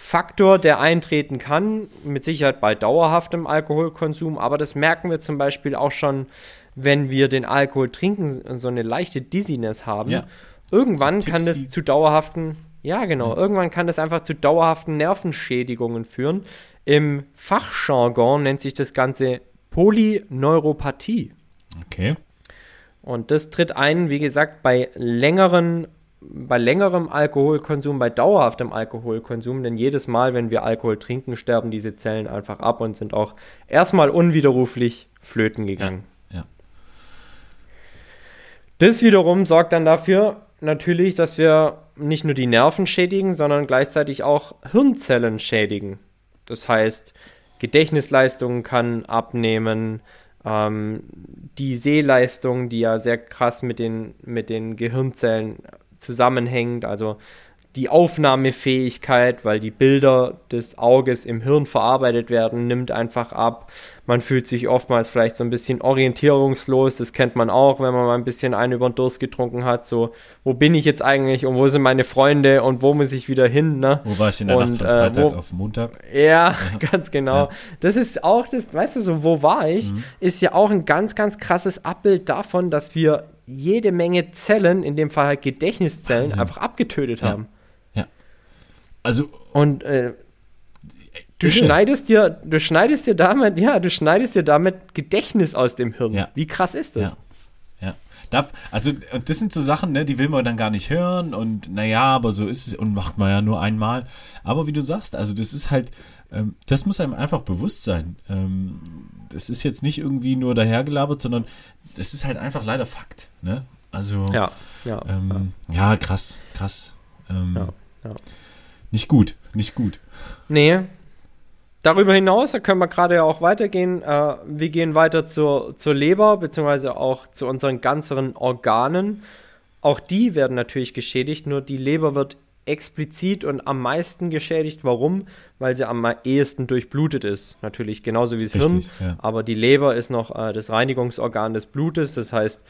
Faktor, der eintreten kann, mit Sicherheit bei dauerhaftem Alkoholkonsum, aber das merken wir zum Beispiel auch schon, wenn wir den Alkohol trinken, so eine leichte Dizziness haben. Ja. Irgendwann so kann das zu dauerhaften, ja genau, ja. irgendwann kann das einfach zu dauerhaften Nervenschädigungen führen. Im Fachjargon nennt sich das Ganze Polyneuropathie. Okay. Und das tritt ein, wie gesagt, bei längeren bei längerem Alkoholkonsum, bei dauerhaftem Alkoholkonsum, denn jedes Mal, wenn wir Alkohol trinken, sterben diese Zellen einfach ab und sind auch erstmal unwiderruflich flöten gegangen. Ja, ja. Das wiederum sorgt dann dafür natürlich, dass wir nicht nur die Nerven schädigen, sondern gleichzeitig auch Hirnzellen schädigen. Das heißt, Gedächtnisleistung kann abnehmen, ähm, die Sehleistung, die ja sehr krass mit den, mit den Gehirnzellen zusammenhängt. Also die Aufnahmefähigkeit, weil die Bilder des Auges im Hirn verarbeitet werden, nimmt einfach ab. Man fühlt sich oftmals vielleicht so ein bisschen orientierungslos. Das kennt man auch, wenn man mal ein bisschen einen über den Durst getrunken hat. So, wo bin ich jetzt eigentlich und wo sind meine Freunde und wo muss ich wieder hin? Ne? Wo war ich in der und, Nacht von Freitag äh, wo, auf Montag? Ja, ja. ganz genau. Ja. Das ist auch das, weißt du, so, wo war ich? Mhm. Ist ja auch ein ganz, ganz krasses Abbild davon, dass wir jede Menge Zellen, in dem Fall halt Gedächtniszellen, Wahnsinn. einfach abgetötet ja. haben. Also. Und äh, du irre. schneidest dir, du schneidest dir damit, ja, du schneidest dir damit Gedächtnis aus dem Hirn. Ja. Wie krass ist das? Ja. ja. Also, das sind so Sachen, ne, die will man dann gar nicht hören und naja, aber so ist es und macht man ja nur einmal. Aber wie du sagst, also das ist halt, ähm, das muss einem einfach bewusst sein. Ähm, das ist jetzt nicht irgendwie nur dahergelabert, sondern das ist halt einfach leider Fakt. Ne? Also, ja, ja, ähm, ja. ja krass, krass. Ähm, ja, ja. Nicht gut, nicht gut. Nee. Darüber hinaus, da können wir gerade ja auch weitergehen. Äh, wir gehen weiter zur, zur Leber, beziehungsweise auch zu unseren ganzen Organen. Auch die werden natürlich geschädigt, nur die Leber wird explizit und am meisten geschädigt. Warum? Weil sie am ehesten durchblutet ist. Natürlich genauso wie das Richtig, Hirn. Ja. Aber die Leber ist noch äh, das Reinigungsorgan des Blutes. Das heißt,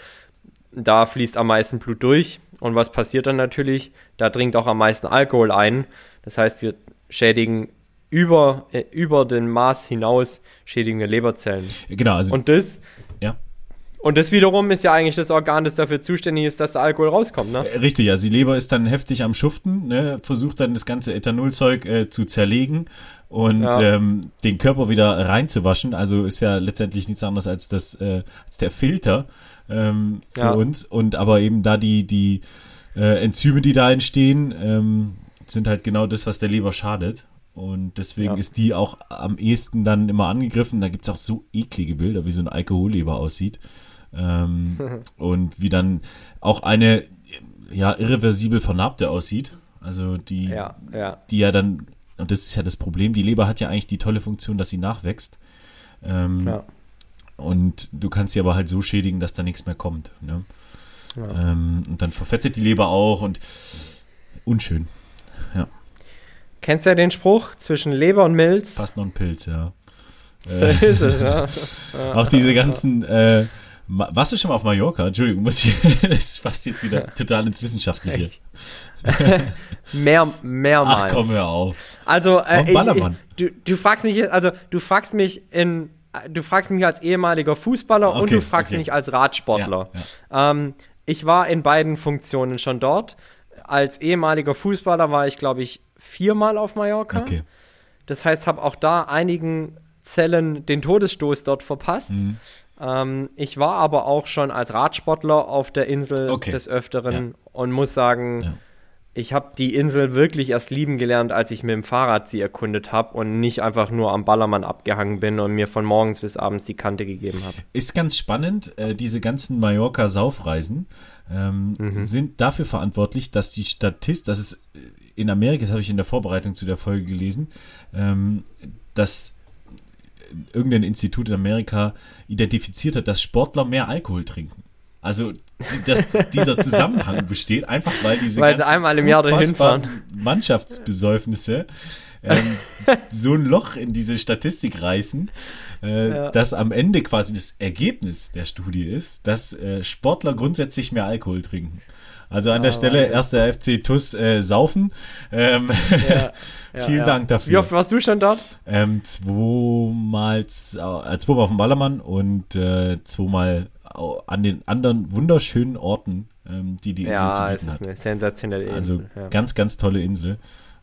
da fließt am meisten Blut durch. Und was passiert dann natürlich? Da dringt auch am meisten Alkohol ein. Das heißt, wir schädigen über, äh, über den Maß hinaus schädigende Leberzellen. Genau. Also, und das, ja. Und das wiederum ist ja eigentlich das Organ, das dafür zuständig ist, dass der Alkohol rauskommt, ne? Äh, richtig, also die Leber ist dann heftig am Schuften, ne? versucht dann das ganze Ethanolzeug äh, zu zerlegen und ja. ähm, den Körper wieder reinzuwaschen. Also ist ja letztendlich nichts anderes als das, äh, als der Filter ähm, für ja. uns. Und aber eben da die, die äh, Enzyme, die da entstehen, ähm, sind halt genau das, was der Leber schadet. Und deswegen ja. ist die auch am ehesten dann immer angegriffen. Da gibt es auch so eklige Bilder, wie so ein Alkoholleber aussieht. Ähm, und wie dann auch eine ja irreversibel vernarbte aussieht. Also die, ja, ja. die ja dann, und das ist ja das Problem, die Leber hat ja eigentlich die tolle Funktion, dass sie nachwächst. Ähm, ja. Und du kannst sie aber halt so schädigen, dass da nichts mehr kommt. Ne? Ähm, und dann verfettet die Leber auch und unschön. Ja. Kennst du ja den Spruch zwischen Leber und Milz? Passt noch ein Pilz, ja. So äh, ist es, ja. auch diese ganzen, äh, warst du schon mal auf Mallorca? Entschuldigung, muss ich, das passt jetzt wieder total ins Wissenschaftliche. Mehr, mehrmals. Ach komm, hör auf. Also, äh, ich, du, du fragst mich, also du fragst mich in, du fragst mich als ehemaliger Fußballer okay, und du fragst okay. mich als Radsportler. Ja, ja. Ähm, ich war in beiden Funktionen schon dort. Als ehemaliger Fußballer war ich, glaube ich, viermal auf Mallorca. Okay. Das heißt, habe auch da einigen Zellen den Todesstoß dort verpasst. Mhm. Ähm, ich war aber auch schon als Radsportler auf der Insel okay. des Öfteren ja. und muss sagen, ja. ich habe die Insel wirklich erst lieben gelernt, als ich mit dem Fahrrad sie erkundet habe und nicht einfach nur am Ballermann abgehangen bin und mir von morgens bis abends die Kante gegeben habe. Ist ganz spannend, äh, diese ganzen Mallorca-Saufreisen ähm, mhm. sind dafür verantwortlich, dass die Statist, das ist in Amerika, das habe ich in der Vorbereitung zu der Folge gelesen, ähm, dass irgendein Institut in Amerika identifiziert hat, dass Sportler mehr Alkohol trinken. Also, dass dieser Zusammenhang besteht, einfach weil diese weil sie einmal im Jahr dahin fahren. Mannschaftsbesäufnisse ähm, so ein Loch in diese Statistik reißen, äh, ja. dass am Ende quasi das Ergebnis der Studie ist, dass äh, Sportler grundsätzlich mehr Alkohol trinken. Also an der ah, Stelle erster FC TUS äh, saufen. Ähm, ja, ja, vielen Dank dafür. Wie oft warst du schon dort? Ähm, zweimal, äh, zweimal auf dem Ballermann und äh, zweimal an den anderen wunderschönen Orten, ähm, die die Insel zu bieten hat. Ja, ist eine sensationelle Insel. Also ganz, ganz tolle Insel.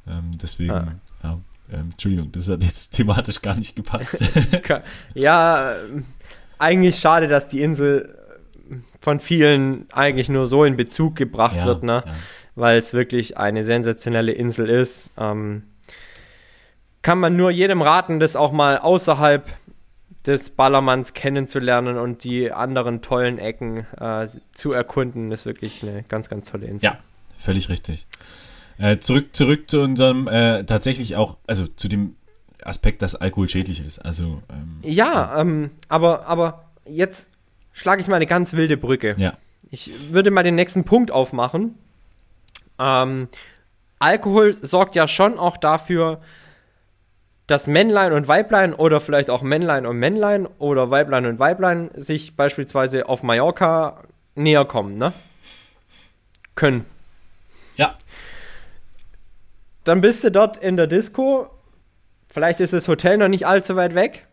Ähm, deswegen, ah. ja, ähm, Entschuldigung, das hat jetzt thematisch gar nicht gepasst. ja, eigentlich schade, dass die Insel von vielen eigentlich nur so in Bezug gebracht ja, wird, ne? Ja. weil es wirklich eine sensationelle Insel ist. Ähm, kann man nur jedem raten, das auch mal außerhalb des Ballermanns kennenzulernen und die anderen tollen Ecken äh, zu erkunden. Das ist wirklich eine ganz, ganz tolle Insel. Ja, völlig richtig. Äh, zurück, zurück zu unserem äh, tatsächlich auch, also zu dem Aspekt, dass Alkohol schädlich ist. Also ähm, ja, ähm, aber aber jetzt schlage ich mal eine ganz wilde Brücke. Ja. Ich würde mal den nächsten Punkt aufmachen. Ähm, Alkohol sorgt ja schon auch dafür, dass Männlein und Weiblein oder vielleicht auch Männlein und Männlein oder Weiblein und Weiblein sich beispielsweise auf Mallorca näher kommen, ne? Können. Ja. Dann bist du dort in der Disco. Vielleicht ist das Hotel noch nicht allzu weit weg.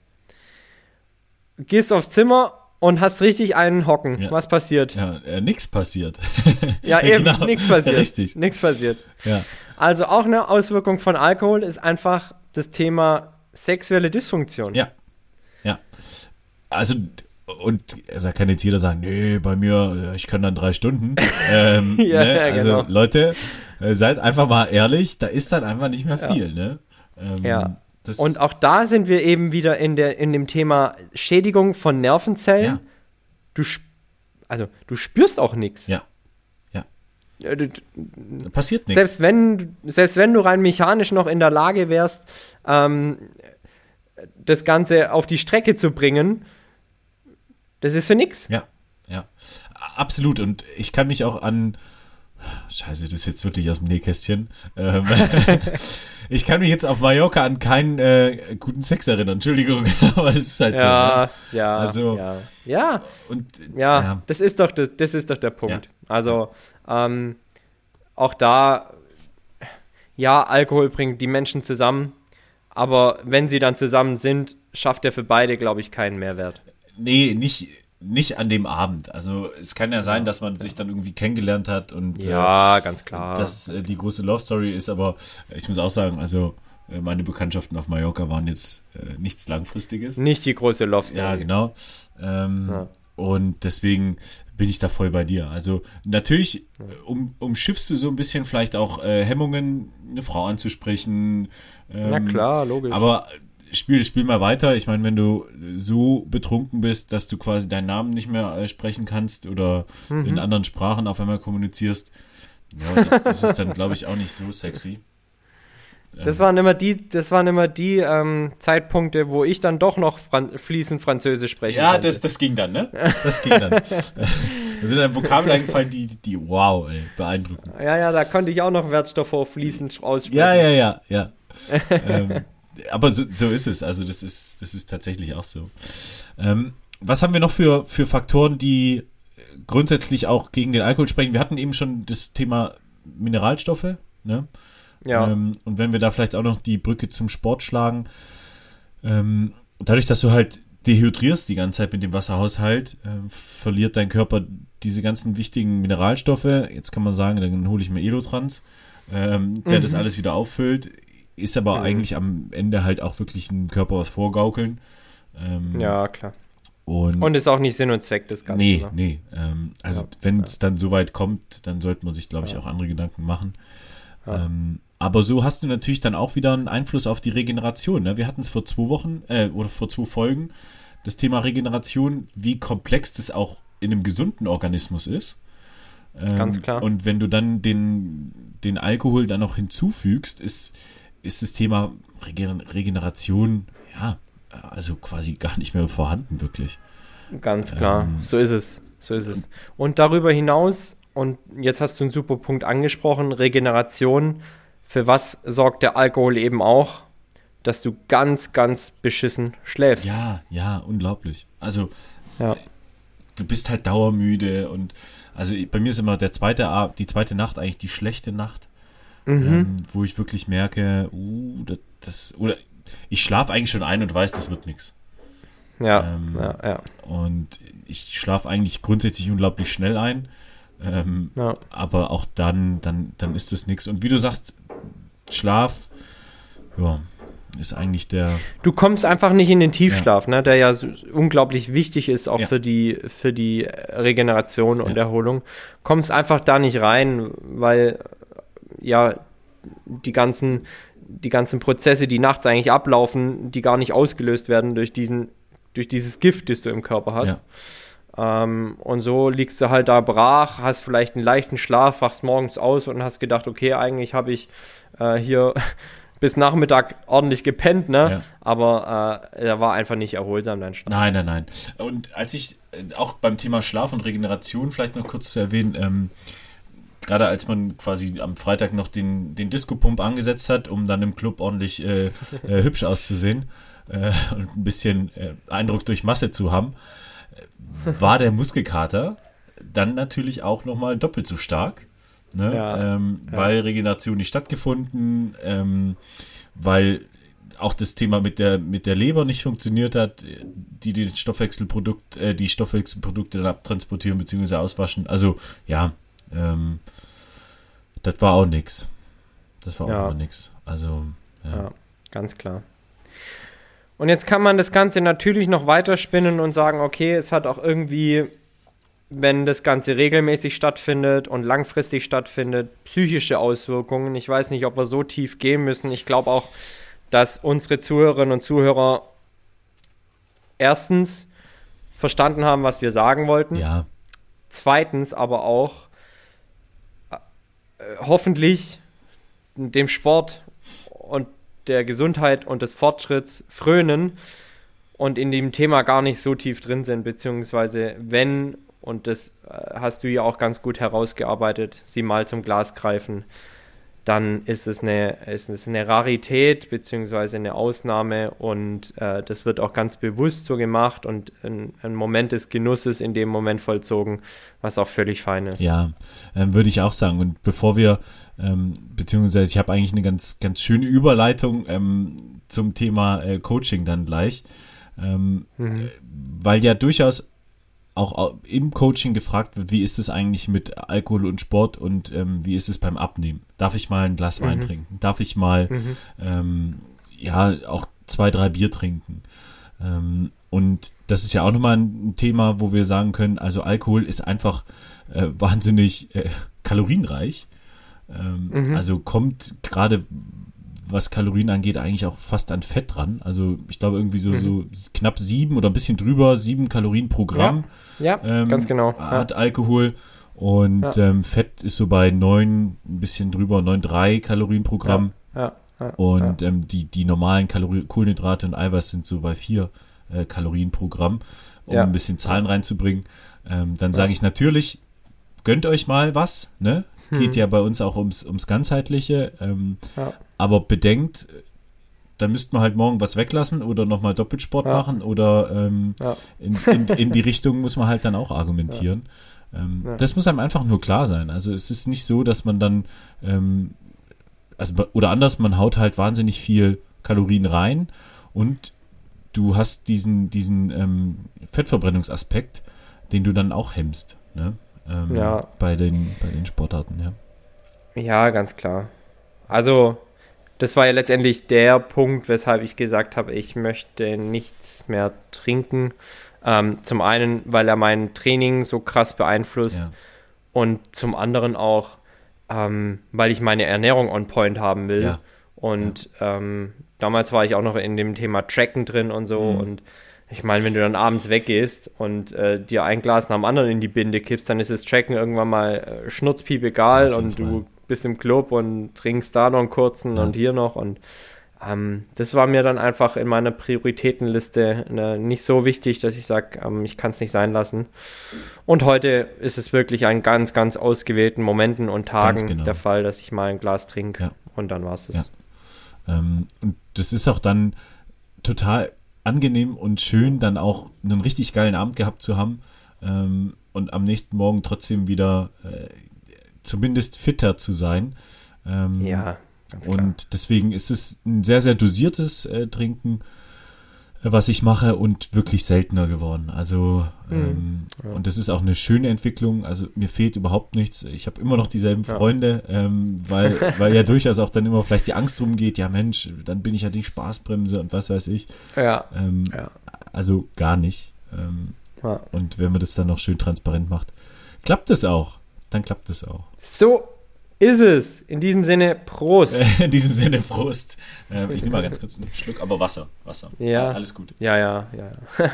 Gehst aufs Zimmer und hast richtig einen Hocken. Ja. Was passiert? Ja, äh, nichts passiert. ja, eben, genau. nichts passiert. Richtig. Nichts passiert. Ja. Also auch eine Auswirkung von Alkohol ist einfach das Thema sexuelle Dysfunktion. Ja. Ja. Also, und da kann jetzt jeder sagen, nee, bei mir, ich kann dann drei Stunden. ähm, ja, ne? Also, genau. Leute, äh, seid einfach mal ehrlich, da ist dann einfach nicht mehr viel, ne? Ähm, ja. Das und auch da sind wir eben wieder in, der, in dem Thema Schädigung von Nervenzellen. Ja. Du, also, du spürst auch nichts. Ja. Ja. Du, da passiert nichts. Selbst wenn, selbst wenn du rein mechanisch noch in der Lage wärst, ähm, das Ganze auf die Strecke zu bringen, das ist für nichts. Ja, ja. Absolut. Und ich kann mich auch an Scheiße, das ist jetzt wirklich aus dem Nähkästchen. Ähm, ich kann mich jetzt auf Mallorca an keinen äh, guten Sex erinnern, Entschuldigung, aber das ist halt ja, so. Ne? Ja, also, ja. Ja, und, ja, ja, Das, ist doch, das, das ist doch der Punkt. Ja. Also, ähm, auch da, ja, Alkohol bringt die Menschen zusammen, aber wenn sie dann zusammen sind, schafft er für beide, glaube ich, keinen Mehrwert. Nee, nicht nicht an dem Abend. Also es kann ja sein, dass man sich dann irgendwie kennengelernt hat und ja, äh, ganz klar. Dass äh, die große Love Story ist, aber ich muss auch sagen, also äh, meine Bekanntschaften auf Mallorca waren jetzt äh, nichts Langfristiges. Nicht die große Love Story. Ja, genau. Ähm, ja. Und deswegen bin ich da voll bei dir. Also natürlich um, umschiffst du so ein bisschen vielleicht auch äh, Hemmungen, eine Frau anzusprechen. Ähm, Na klar, logisch. Aber spiel das Spiel mal weiter. Ich meine, wenn du so betrunken bist, dass du quasi deinen Namen nicht mehr äh, sprechen kannst oder mhm. in anderen Sprachen auf einmal kommunizierst, ja, das, das ist dann, glaube ich, auch nicht so sexy. Das waren immer die, das waren immer die ähm, Zeitpunkte, wo ich dann doch noch Fran fließend Französisch spreche. Ja, das, das ging dann, ne? Das ging dann. da sind dann Vokabeln eingefallen, die, die, wow, ey, beeindruckend. Ja, ja, da konnte ich auch noch Wertstoffe fließend aussprechen. Ja, ja, ja, ja. ähm, aber so, so, ist es. Also das ist, das ist tatsächlich auch so. Ähm, was haben wir noch für, für Faktoren, die grundsätzlich auch gegen den Alkohol sprechen? Wir hatten eben schon das Thema Mineralstoffe. Ne? Ja. Ähm, und wenn wir da vielleicht auch noch die Brücke zum Sport schlagen, ähm, dadurch, dass du halt dehydrierst die ganze Zeit mit dem Wasserhaushalt, äh, verliert dein Körper diese ganzen wichtigen Mineralstoffe. Jetzt kann man sagen, dann hole ich mir Elotrans, ähm, der mhm. das alles wieder auffüllt. Ist aber mhm. eigentlich am Ende halt auch wirklich ein Körper aus Vorgaukeln. Ähm, ja, klar. Und, und, ist auch nicht Sinn und Zweck des Ganzen. Nee, ne? nee. Ähm, also ja, wenn es ja. dann so weit kommt, dann sollte man sich, glaube ich, ja. auch andere Gedanken machen. Ähm, aber so hast du natürlich dann auch wieder einen Einfluss auf die Regeneration. Ne? Wir hatten es vor zwei Wochen äh, oder vor zwei Folgen, das Thema Regeneration, wie komplex das auch in einem gesunden Organismus ist. Ähm, Ganz klar. Und wenn du dann den, den Alkohol dann noch hinzufügst, ist ist das Thema Regeneration, ja, also quasi gar nicht mehr vorhanden, wirklich. Ganz klar, ähm, so ist es. So ist es. Und darüber hinaus, und jetzt hast du einen super Punkt angesprochen, Regeneration. Für was sorgt der Alkohol eben auch? Dass du ganz, ganz beschissen schläfst. Ja, ja, unglaublich. Also, ja. du bist halt dauermüde und also bei mir ist immer der zweite, die zweite Nacht eigentlich die schlechte Nacht mhm. ähm, wo ich wirklich merke, uh, das, das oder ich schlafe eigentlich schon ein und weiß, das wird nichts. Ja, ähm, ja, ja. Und ich schlafe eigentlich grundsätzlich unglaublich schnell ein. Ähm, ja. Aber auch dann, dann, dann ist das nichts. Und wie du sagst, Schlaf, ja, ist eigentlich der. Du kommst einfach nicht in den Tiefschlaf, ja. ne, der ja so unglaublich wichtig ist, auch ja. für, die, für die Regeneration und Erholung. Kommst einfach da nicht rein, weil ja die ganzen, die ganzen Prozesse, die nachts eigentlich ablaufen, die gar nicht ausgelöst werden durch diesen, durch dieses Gift, das du im Körper hast. Ja. Ähm, und so liegst du halt da brach, hast vielleicht einen leichten Schlaf, wachst morgens aus und hast gedacht, okay, eigentlich habe ich äh, hier bis Nachmittag ordentlich gepennt, ne? Ja. Aber äh, er war einfach nicht erholsam, dein Schlaf. Nein, nein, nein. Und als ich äh, auch beim Thema Schlaf und Regeneration vielleicht noch kurz zu erwähnen, ähm, gerade als man quasi am Freitag noch den, den Disco-Pump angesetzt hat, um dann im Club ordentlich äh, äh, hübsch auszusehen äh, und ein bisschen äh, Eindruck durch Masse zu haben, war der Muskelkater dann natürlich auch nochmal doppelt so stark. Ne? Ja, ähm, ja. Weil Regeneration nicht stattgefunden, ähm, weil auch das Thema mit der, mit der Leber nicht funktioniert hat, die die Stoffwechselprodukt, äh, die Stoffwechselprodukte dann abtransportieren bzw. auswaschen. Also ja, ähm, das war auch nichts. Das war auch ja. nichts. Also ja. ja, ganz klar. Und jetzt kann man das Ganze natürlich noch weiterspinnen und sagen, okay, es hat auch irgendwie, wenn das Ganze regelmäßig stattfindet und langfristig stattfindet, psychische Auswirkungen. Ich weiß nicht, ob wir so tief gehen müssen. Ich glaube auch, dass unsere Zuhörerinnen und Zuhörer erstens verstanden haben, was wir sagen wollten. Ja. Zweitens aber auch hoffentlich dem Sport und der Gesundheit und des Fortschritts frönen und in dem Thema gar nicht so tief drin sind, beziehungsweise wenn, und das äh, hast du ja auch ganz gut herausgearbeitet, sie mal zum Glas greifen, dann ist es eine, ist es eine Rarität beziehungsweise eine Ausnahme und äh, das wird auch ganz bewusst so gemacht und ein, ein, Moment des Genusses in dem Moment vollzogen, was auch völlig fein ist. Ja, ähm, würde ich auch sagen. Und bevor wir, ähm, beziehungsweise ich habe eigentlich eine ganz, ganz schöne Überleitung ähm, zum Thema äh, Coaching dann gleich, ähm, mhm. weil ja durchaus auch im Coaching gefragt wird, wie ist es eigentlich mit Alkohol und Sport und ähm, wie ist es beim Abnehmen? Darf ich mal ein Glas Wein mhm. trinken? Darf ich mal mhm. ähm, ja auch zwei, drei Bier trinken? Ähm, und das ist ja auch nochmal ein Thema, wo wir sagen können, also Alkohol ist einfach äh, wahnsinnig äh, kalorienreich. Ähm, mhm. Also kommt gerade was Kalorien angeht, eigentlich auch fast an Fett dran. Also ich glaube irgendwie so, mhm. so knapp sieben oder ein bisschen drüber, sieben Kalorien pro Gramm. Ja, ja ähm, ganz genau. Hat ja. Alkohol. Und ja. ähm, Fett ist so bei neun, ein bisschen drüber, 9,3 Kalorien pro Gramm. Ja. und Ähm, die, die normalen Kalori Kohlenhydrate und Eiweiß sind so bei vier äh, Kalorien pro Gramm, um ein bisschen Zahlen reinzubringen. Ähm, dann sage ich natürlich, gönnt euch mal was, ne? Geht hm. ja bei uns auch ums, ums Ganzheitliche. Ähm, ja. Aber bedenkt, dann müsste man halt morgen was weglassen oder nochmal Doppelsport ja. machen oder ähm, ja. in, in, in, die Richtung muss man halt dann auch argumentieren. Ähm, das muss einem einfach nur klar sein. Also es ist nicht so, dass man dann, ähm, also, oder anders, man haut halt wahnsinnig viel Kalorien rein und du hast diesen, diesen ähm, Fettverbrennungsaspekt, den du dann auch hemmst. Ne? ähm, ja. bei, den, bei den Sportarten, ja. Ja, ganz klar. Also, das war ja letztendlich der Punkt, weshalb ich gesagt habe, ich möchte nichts mehr trinken. Ähm, zum einen, weil er mein Training so krass beeinflusst ja. und zum anderen auch, ähm, weil ich meine Ernährung on point haben will. Ja. Und ja. Ähm, damals war ich auch noch in dem Thema Tracken drin und so mhm. und ich meine, wenn du dann abends weggehst und äh, dir ein Glas nach dem anderen in die Binde kippst, dann ist das Tracken irgendwann mal äh, schnurzpiep egal und du bist im Club und trinkst da noch einen kurzen ja. und hier noch und ähm, das war mir dann einfach in meiner Prioritätenliste äh, nicht so wichtig, dass ich sage, ähm, ich kann es nicht sein lassen. Und heute ist es wirklich an ganz, ganz ausgewählten Momenten und Tagen genau. der Fall, dass ich mal ein Glas trinke ja. und dann war es das. Ja. Ähm, und das ist auch dann total angenehm und schön, dann auch einen richtig geilen Abend gehabt zu haben ähm, und am nächsten Morgen trotzdem wieder äh, zumindest fitter zu sein. Ähm, ja. Und deswegen ist es ein sehr, sehr dosiertes äh, Trinken was ich mache und wirklich seltener geworden. Also mhm. ähm, ja. und das ist auch eine schöne Entwicklung. Also mir fehlt überhaupt nichts. Ich habe immer noch dieselben ja. Freunde, ähm, weil weil ja durchaus auch dann immer vielleicht die Angst rumgeht. Ja Mensch, dann bin ich ja die Spaßbremse und was weiß ich. Ja. Ähm, ja. Also gar nicht. Ähm, und wenn man das dann noch schön transparent macht, klappt es auch. Dann klappt es auch. So ist es. In diesem Sinne, Prost. In diesem Sinne, Prost. Ähm, ich nehme mal ganz kurz einen Schluck, aber Wasser. Wasser. Ja. Alles gut. Ja, ja, ja.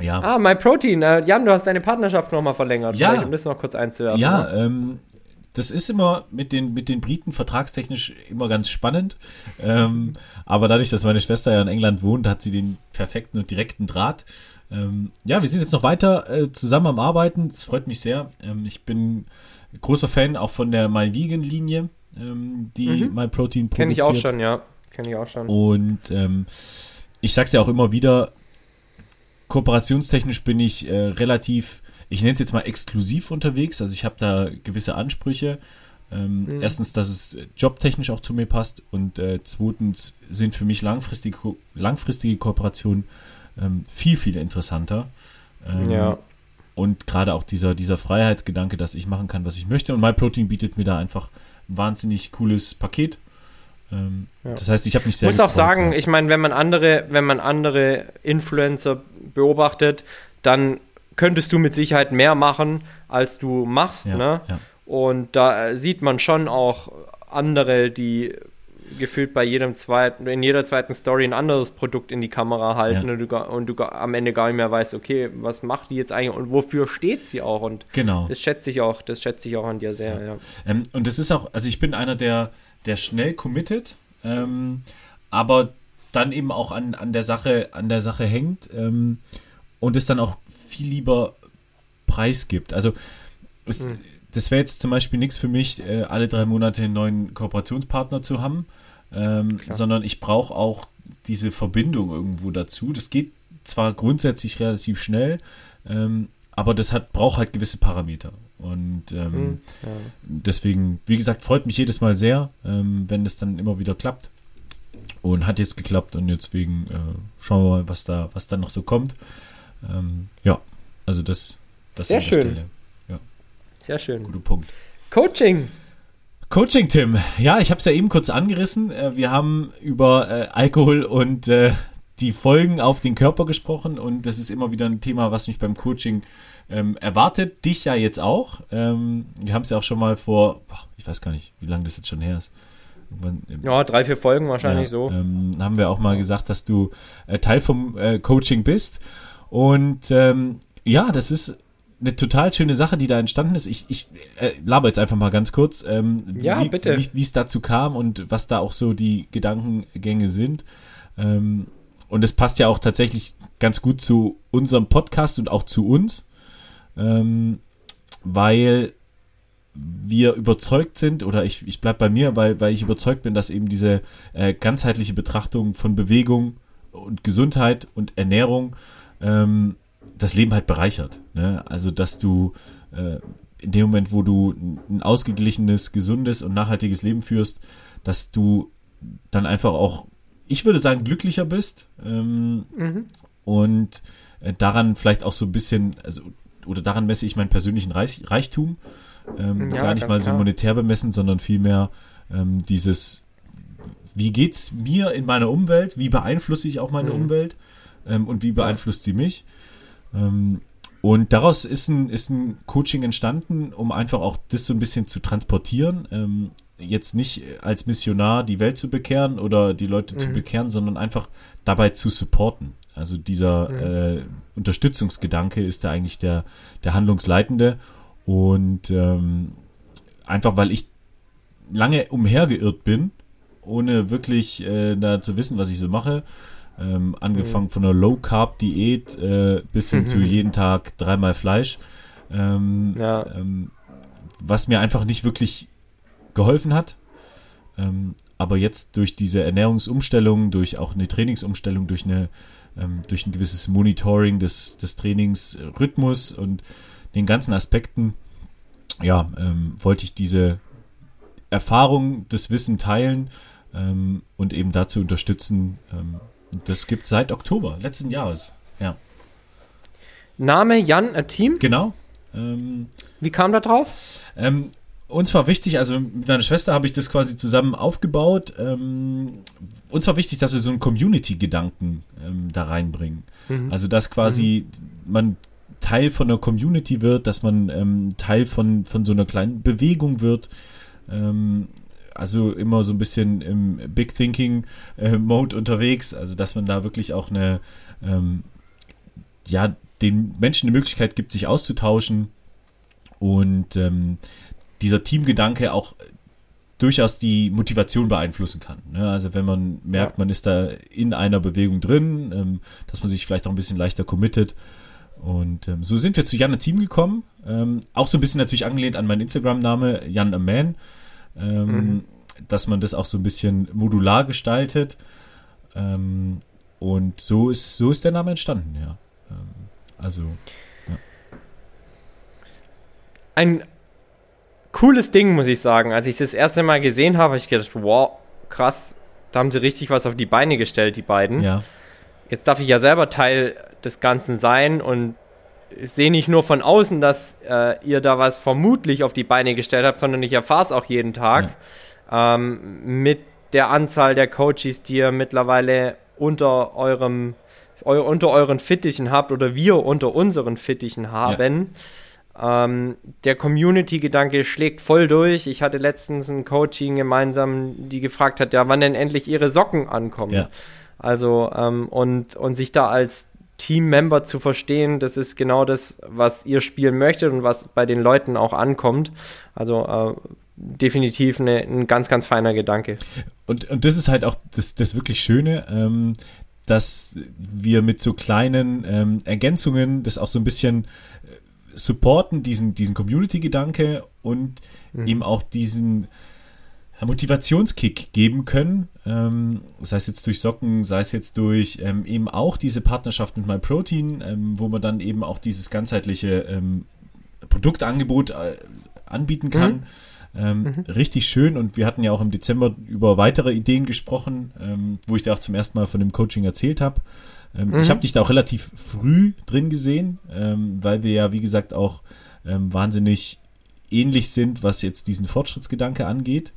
Ja. Ah, My Protein. Äh, Jan, du hast deine Partnerschaft nochmal verlängert. Ja. um das noch kurz einzuwerfen. Ja, ne? ähm, das ist immer mit den, mit den Briten vertragstechnisch immer ganz spannend. Ähm, aber dadurch, dass meine Schwester ja in England wohnt, hat sie den perfekten und direkten Draht. Ähm, ja, wir sind jetzt noch weiter äh, zusammen am Arbeiten. Das freut mich sehr. Ähm, ich bin großer Fan auch von der My Vegan Linie, ähm, die mhm. My Protein produziert. Kenne ich auch schon, ja. Kenne ich auch schon. Und ähm, ich sag's ja auch immer wieder, kooperationstechnisch bin ich äh, relativ, ich nenne es jetzt mal exklusiv unterwegs. Also ich habe da gewisse Ansprüche. Ähm, mhm. Erstens, dass es jobtechnisch auch zu mir passt und äh, zweitens sind für mich langfristige, langfristige Kooperationen ähm, viel, viel interessanter. Ähm, ja. Und gerade auch dieser, dieser Freiheitsgedanke, dass ich machen kann, was ich möchte. Und MyProtein bietet mir da einfach ein wahnsinnig cooles Paket. Ähm, ja. Das heißt, ich habe mich sehr. Ich muss auch sagen, ja. ich meine, wenn man andere, wenn man andere Influencer beobachtet, dann könntest du mit Sicherheit mehr machen, als du machst. Ja, ne? Und da sieht man schon auch andere, die gefühlt bei jedem zweiten, in jeder zweiten Story ein anderes Produkt in die Kamera halten ja. und, du, und du am Ende gar nicht mehr weißt, okay, was macht die jetzt eigentlich und wofür steht sie auch und genau. das schätze ich auch, das schätze ich auch an dir sehr, ja. ja. Ähm, und das ist auch, also ich bin einer, der, der schnell committet, ähm, aber dann eben auch an, an der Sache, an der Sache hängt ähm, und es dann auch viel lieber preisgibt. Also es, hm das wäre jetzt zum Beispiel nichts für mich, äh, alle drei Monate einen neuen Kooperationspartner zu haben, ähm, sondern ich brauche auch diese Verbindung irgendwo dazu. Das geht zwar grundsätzlich relativ schnell, ähm, aber das hat, braucht halt gewisse Parameter. Und ähm, mhm, ja. deswegen, wie gesagt, freut mich jedes Mal sehr, ähm, wenn das dann immer wieder klappt. Und hat jetzt geklappt und deswegen äh, schauen wir mal, was da, was da noch so kommt. Ähm, ja, also das, das sehr schön. Stelle. Sehr schön. Guter Punkt. Coaching. Coaching, Tim. Ja, ich habe es ja eben kurz angerissen. Äh, wir haben über äh, Alkohol und äh, die Folgen auf den Körper gesprochen und das ist immer wieder ein Thema, was mich beim Coaching ähm, erwartet. Dich ja jetzt auch. Ähm, wir haben es ja auch schon mal vor, ich weiß gar nicht, wie lange das jetzt schon her ist. Ja, drei, vier Folgen wahrscheinlich ja, so. Ähm, haben wir auch mal gesagt, dass du äh, Teil vom äh, Coaching bist. Und ähm, ja, das ist eine total schöne Sache, die da entstanden ist. Ich, ich äh, laber jetzt einfach mal ganz kurz, ähm, ja, wie, bitte. wie es dazu kam und was da auch so die Gedankengänge sind. Ähm, und es passt ja auch tatsächlich ganz gut zu unserem Podcast und auch zu uns, ähm, weil wir überzeugt sind, oder ich, ich bleib bei mir, weil, weil ich überzeugt bin, dass eben diese äh, ganzheitliche Betrachtung von Bewegung und Gesundheit und Ernährung ähm, das Leben halt bereichert. Ne? Also, dass du äh, in dem Moment, wo du ein ausgeglichenes, gesundes und nachhaltiges Leben führst, dass du dann einfach auch, ich würde sagen, glücklicher bist ähm, mhm. und äh, daran vielleicht auch so ein bisschen, also oder daran messe ich meinen persönlichen Reich, Reichtum. Ähm, ja, gar nicht mal klar. so monetär bemessen, sondern vielmehr ähm, dieses, wie geht's mir in meiner Umwelt, wie beeinflusse ich auch meine mhm. Umwelt ähm, und wie beeinflusst sie mich? Ähm, und daraus ist ein, ist ein Coaching entstanden, um einfach auch das so ein bisschen zu transportieren. Ähm, jetzt nicht als Missionar die Welt zu bekehren oder die Leute mhm. zu bekehren, sondern einfach dabei zu supporten. Also dieser mhm. äh, Unterstützungsgedanke ist da eigentlich der, der Handlungsleitende. Und ähm, einfach weil ich lange umhergeirrt bin, ohne wirklich äh, da zu wissen, was ich so mache, ähm, angefangen mhm. von einer Low-Carb-Diät äh, bis hin zu jeden Tag dreimal Fleisch. Ähm, ja. ähm, was mir einfach nicht wirklich geholfen hat. Ähm, aber jetzt durch diese Ernährungsumstellung, durch auch eine Trainingsumstellung, durch, eine, ähm, durch ein gewisses Monitoring des, des Trainingsrhythmus und den ganzen Aspekten, ja, ähm, wollte ich diese Erfahrung, das Wissen teilen und eben dazu unterstützen, das gibt seit Oktober letzten Jahres. Ja. Name Jan a Team? Genau. Ähm, Wie kam da drauf? Ähm, uns war wichtig, also mit meiner Schwester habe ich das quasi zusammen aufgebaut. Ähm, uns war wichtig, dass wir so einen Community-Gedanken ähm, da reinbringen. Mhm. Also, dass quasi mhm. man Teil von einer Community wird, dass man ähm, Teil von, von so einer kleinen Bewegung wird. Ähm, also immer so ein bisschen im Big Thinking äh, Mode unterwegs, also dass man da wirklich auch eine, ähm, ja, den Menschen die Möglichkeit gibt, sich auszutauschen und ähm, dieser Teamgedanke auch durchaus die Motivation beeinflussen kann. Ne? Also wenn man merkt, man ist da in einer Bewegung drin, ähm, dass man sich vielleicht auch ein bisschen leichter committet. Und ähm, so sind wir zu Jan Team gekommen. Ähm, auch so ein bisschen natürlich angelehnt an meinen Instagram-Name, Jan a Man. Ähm, mhm. Dass man das auch so ein bisschen modular gestaltet. Ähm, und so ist, so ist der Name entstanden, ja. Ähm, also. Ja. Ein cooles Ding, muss ich sagen. Als ich es das erste Mal gesehen habe, habe ich gedacht, wow, krass, da haben sie richtig was auf die Beine gestellt, die beiden. Ja. Jetzt darf ich ja selber Teil des Ganzen sein und ich sehe nicht nur von außen, dass äh, ihr da was vermutlich auf die Beine gestellt habt, sondern ich erfahre es auch jeden Tag ja. ähm, mit der Anzahl der Coaches, die ihr mittlerweile unter eurem eu, unter euren Fittichen habt oder wir unter unseren Fittichen haben. Ja ähm, der Community-Gedanke schlägt voll durch. Ich hatte letztens ein Coaching gemeinsam, die gefragt hat, ja, wann denn endlich ihre Socken ankommen. Ja. Also, ähm, und, und sich da als Team-Member zu verstehen, das ist genau das, was ihr spielen möchtet und was bei den Leuten auch ankommt. Also, äh, definitiv eine, ein ganz, ganz feiner Gedanke. Und, und das ist halt auch das, das wirklich Schöne, ähm, dass wir mit so kleinen ähm, Ergänzungen das auch so ein bisschen supporten diesen, diesen Community-Gedanke und mhm. eben auch diesen Motivationskick geben können, ähm, sei es jetzt durch Socken, sei es jetzt durch ähm, eben auch diese Partnerschaft mit MyProtein, ähm, wo man dann eben auch dieses ganzheitliche ähm, Produktangebot äh, anbieten kann. Mhm. Ähm, mhm. Richtig schön und wir hatten ja auch im Dezember über weitere Ideen gesprochen, ähm, wo ich dir auch zum ersten Mal von dem Coaching erzählt habe. Ähm, mhm. Ich habe dich da auch relativ früh drin gesehen, ähm, weil wir ja, wie gesagt, auch ähm, wahnsinnig ähnlich sind, was jetzt diesen Fortschrittsgedanke angeht.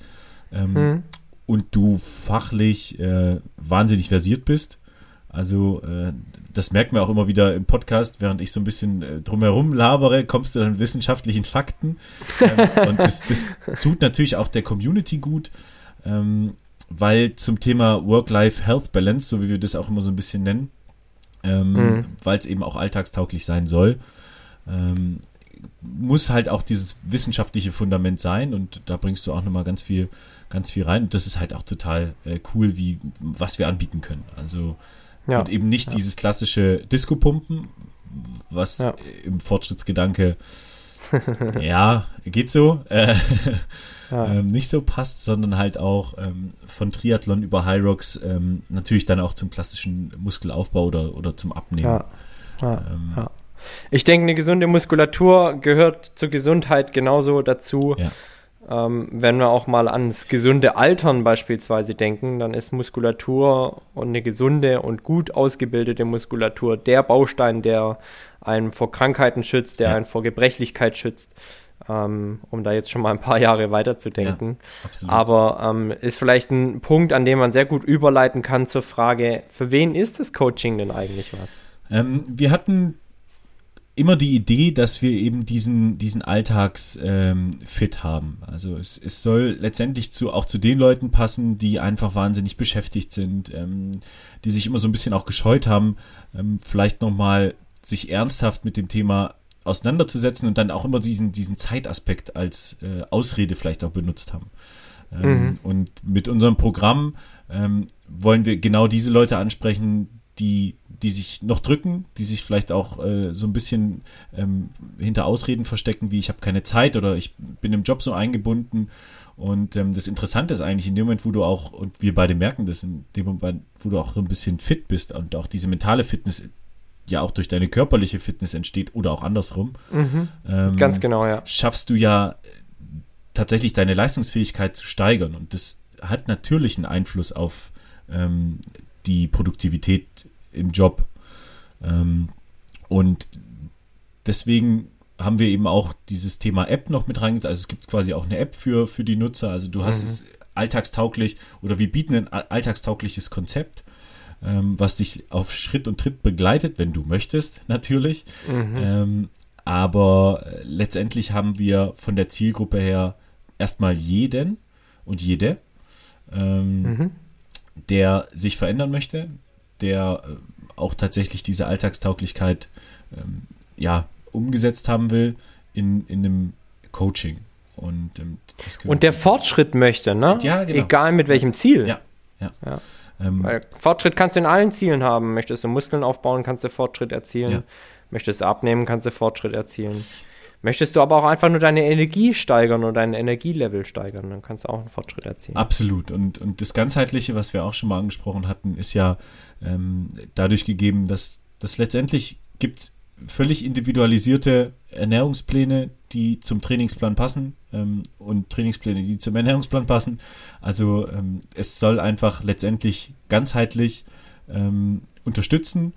Ähm, mhm. Und du fachlich äh, wahnsinnig versiert bist. Also äh, das merkt man auch immer wieder im Podcast, während ich so ein bisschen äh, drumherum labere, kommst du dann wissenschaftlichen Fakten. Ähm, und das, das, tut natürlich auch der Community gut. Ähm, weil zum Thema Work-Life-Health-Balance, so wie wir das auch immer so ein bisschen nennen, ähm, mhm. weil es eben auch alltagstauglich sein soll. Ähm, muss halt auch dieses wissenschaftliche Fundament sein und da bringst du auch nochmal ganz viel, ganz viel rein. Und das ist halt auch total äh, cool, wie, was wir anbieten können. Also, ja. und eben nicht ja. dieses klassische Disco-Pumpen, was ja. im Fortschrittsgedanke, ja, geht so. Äh, ja. ähm, nicht so passt, sondern halt auch ähm, von Triathlon über High Rocks ähm, natürlich dann auch zum klassischen Muskelaufbau oder, oder zum Abnehmen. Ja. Ja. Ähm, ich denke, eine gesunde Muskulatur gehört zur Gesundheit genauso dazu. Ähm, wenn wir auch mal ans gesunde Altern beispielsweise denken, dann ist Muskulatur und eine gesunde und gut ausgebildete Muskulatur der Baustein, der einen vor Krankheiten schützt, der einen vor Gebrechlichkeit schützt ähm, um da jetzt schon mal ein paar Jahre weiterzudenken. Ja, Aber ähm, ist vielleicht ein Punkt, an dem man sehr gut überleiten kann zur Frage, für wen ist das Coaching denn eigentlich was? Ähm, wir hatten immer die Idee, dass wir eben diesen, diesen Alltagsfit ähm, haben. Also es, es soll letztendlich zu, auch zu den Leuten passen, die einfach wahnsinnig beschäftigt sind, ähm, die sich immer so ein bisschen auch gescheut haben, ähm, vielleicht nochmal sich ernsthaft mit dem Thema auseinanderzusetzen und dann auch immer diesen, diesen Zeitaspekt als äh, Ausrede vielleicht auch benutzt haben. Ähm, mhm. Und mit unserem Programm ähm, wollen wir genau diese Leute ansprechen, die, die sich noch drücken, die sich vielleicht auch äh, so ein bisschen ähm, hinter Ausreden verstecken, wie ich habe keine Zeit oder ich bin im Job so eingebunden. Und ähm, das Interessante ist eigentlich in dem Moment, wo du auch, und wir beide merken das, in dem Moment, wo du auch so ein bisschen fit bist und auch diese mentale Fitness ja auch durch deine körperliche Fitness entsteht oder auch andersrum. Mhm. Ähm, Ganz genau, ja. Schaffst du ja tatsächlich deine Leistungsfähigkeit zu steigern und das hat natürlich einen Einfluss auf ähm, die Produktivität im Job. Ähm, und deswegen haben wir eben auch dieses Thema App noch mit reingezogen. Also es gibt quasi auch eine App für, für die Nutzer. Also du hast mhm. es alltagstauglich oder wir bieten ein alltagstaugliches Konzept ähm, was dich auf Schritt und Tritt begleitet, wenn du möchtest, natürlich. Mhm. Ähm, aber letztendlich haben wir von der Zielgruppe her erstmal jeden und jede, ähm, mhm. der sich verändern möchte, der äh, auch tatsächlich diese Alltagstauglichkeit ähm, ja, umgesetzt haben will in, in einem Coaching. Und, ähm, und der Fortschritt möchte, ne? Ja, genau. Egal mit welchem Ziel. Ja, ja. ja. Ähm, Weil Fortschritt kannst du in allen Zielen haben. Möchtest du Muskeln aufbauen, kannst du Fortschritt erzielen. Ja. Möchtest du abnehmen, kannst du Fortschritt erzielen. Möchtest du aber auch einfach nur deine Energie steigern oder dein Energielevel steigern, dann kannst du auch einen Fortschritt erzielen. Absolut. Und, und das Ganzheitliche, was wir auch schon mal angesprochen hatten, ist ja ähm, dadurch gegeben, dass, dass letztendlich gibt es völlig individualisierte Ernährungspläne, die zum Trainingsplan passen ähm, und Trainingspläne, die zum Ernährungsplan passen. Also ähm, es soll einfach letztendlich ganzheitlich ähm, unterstützen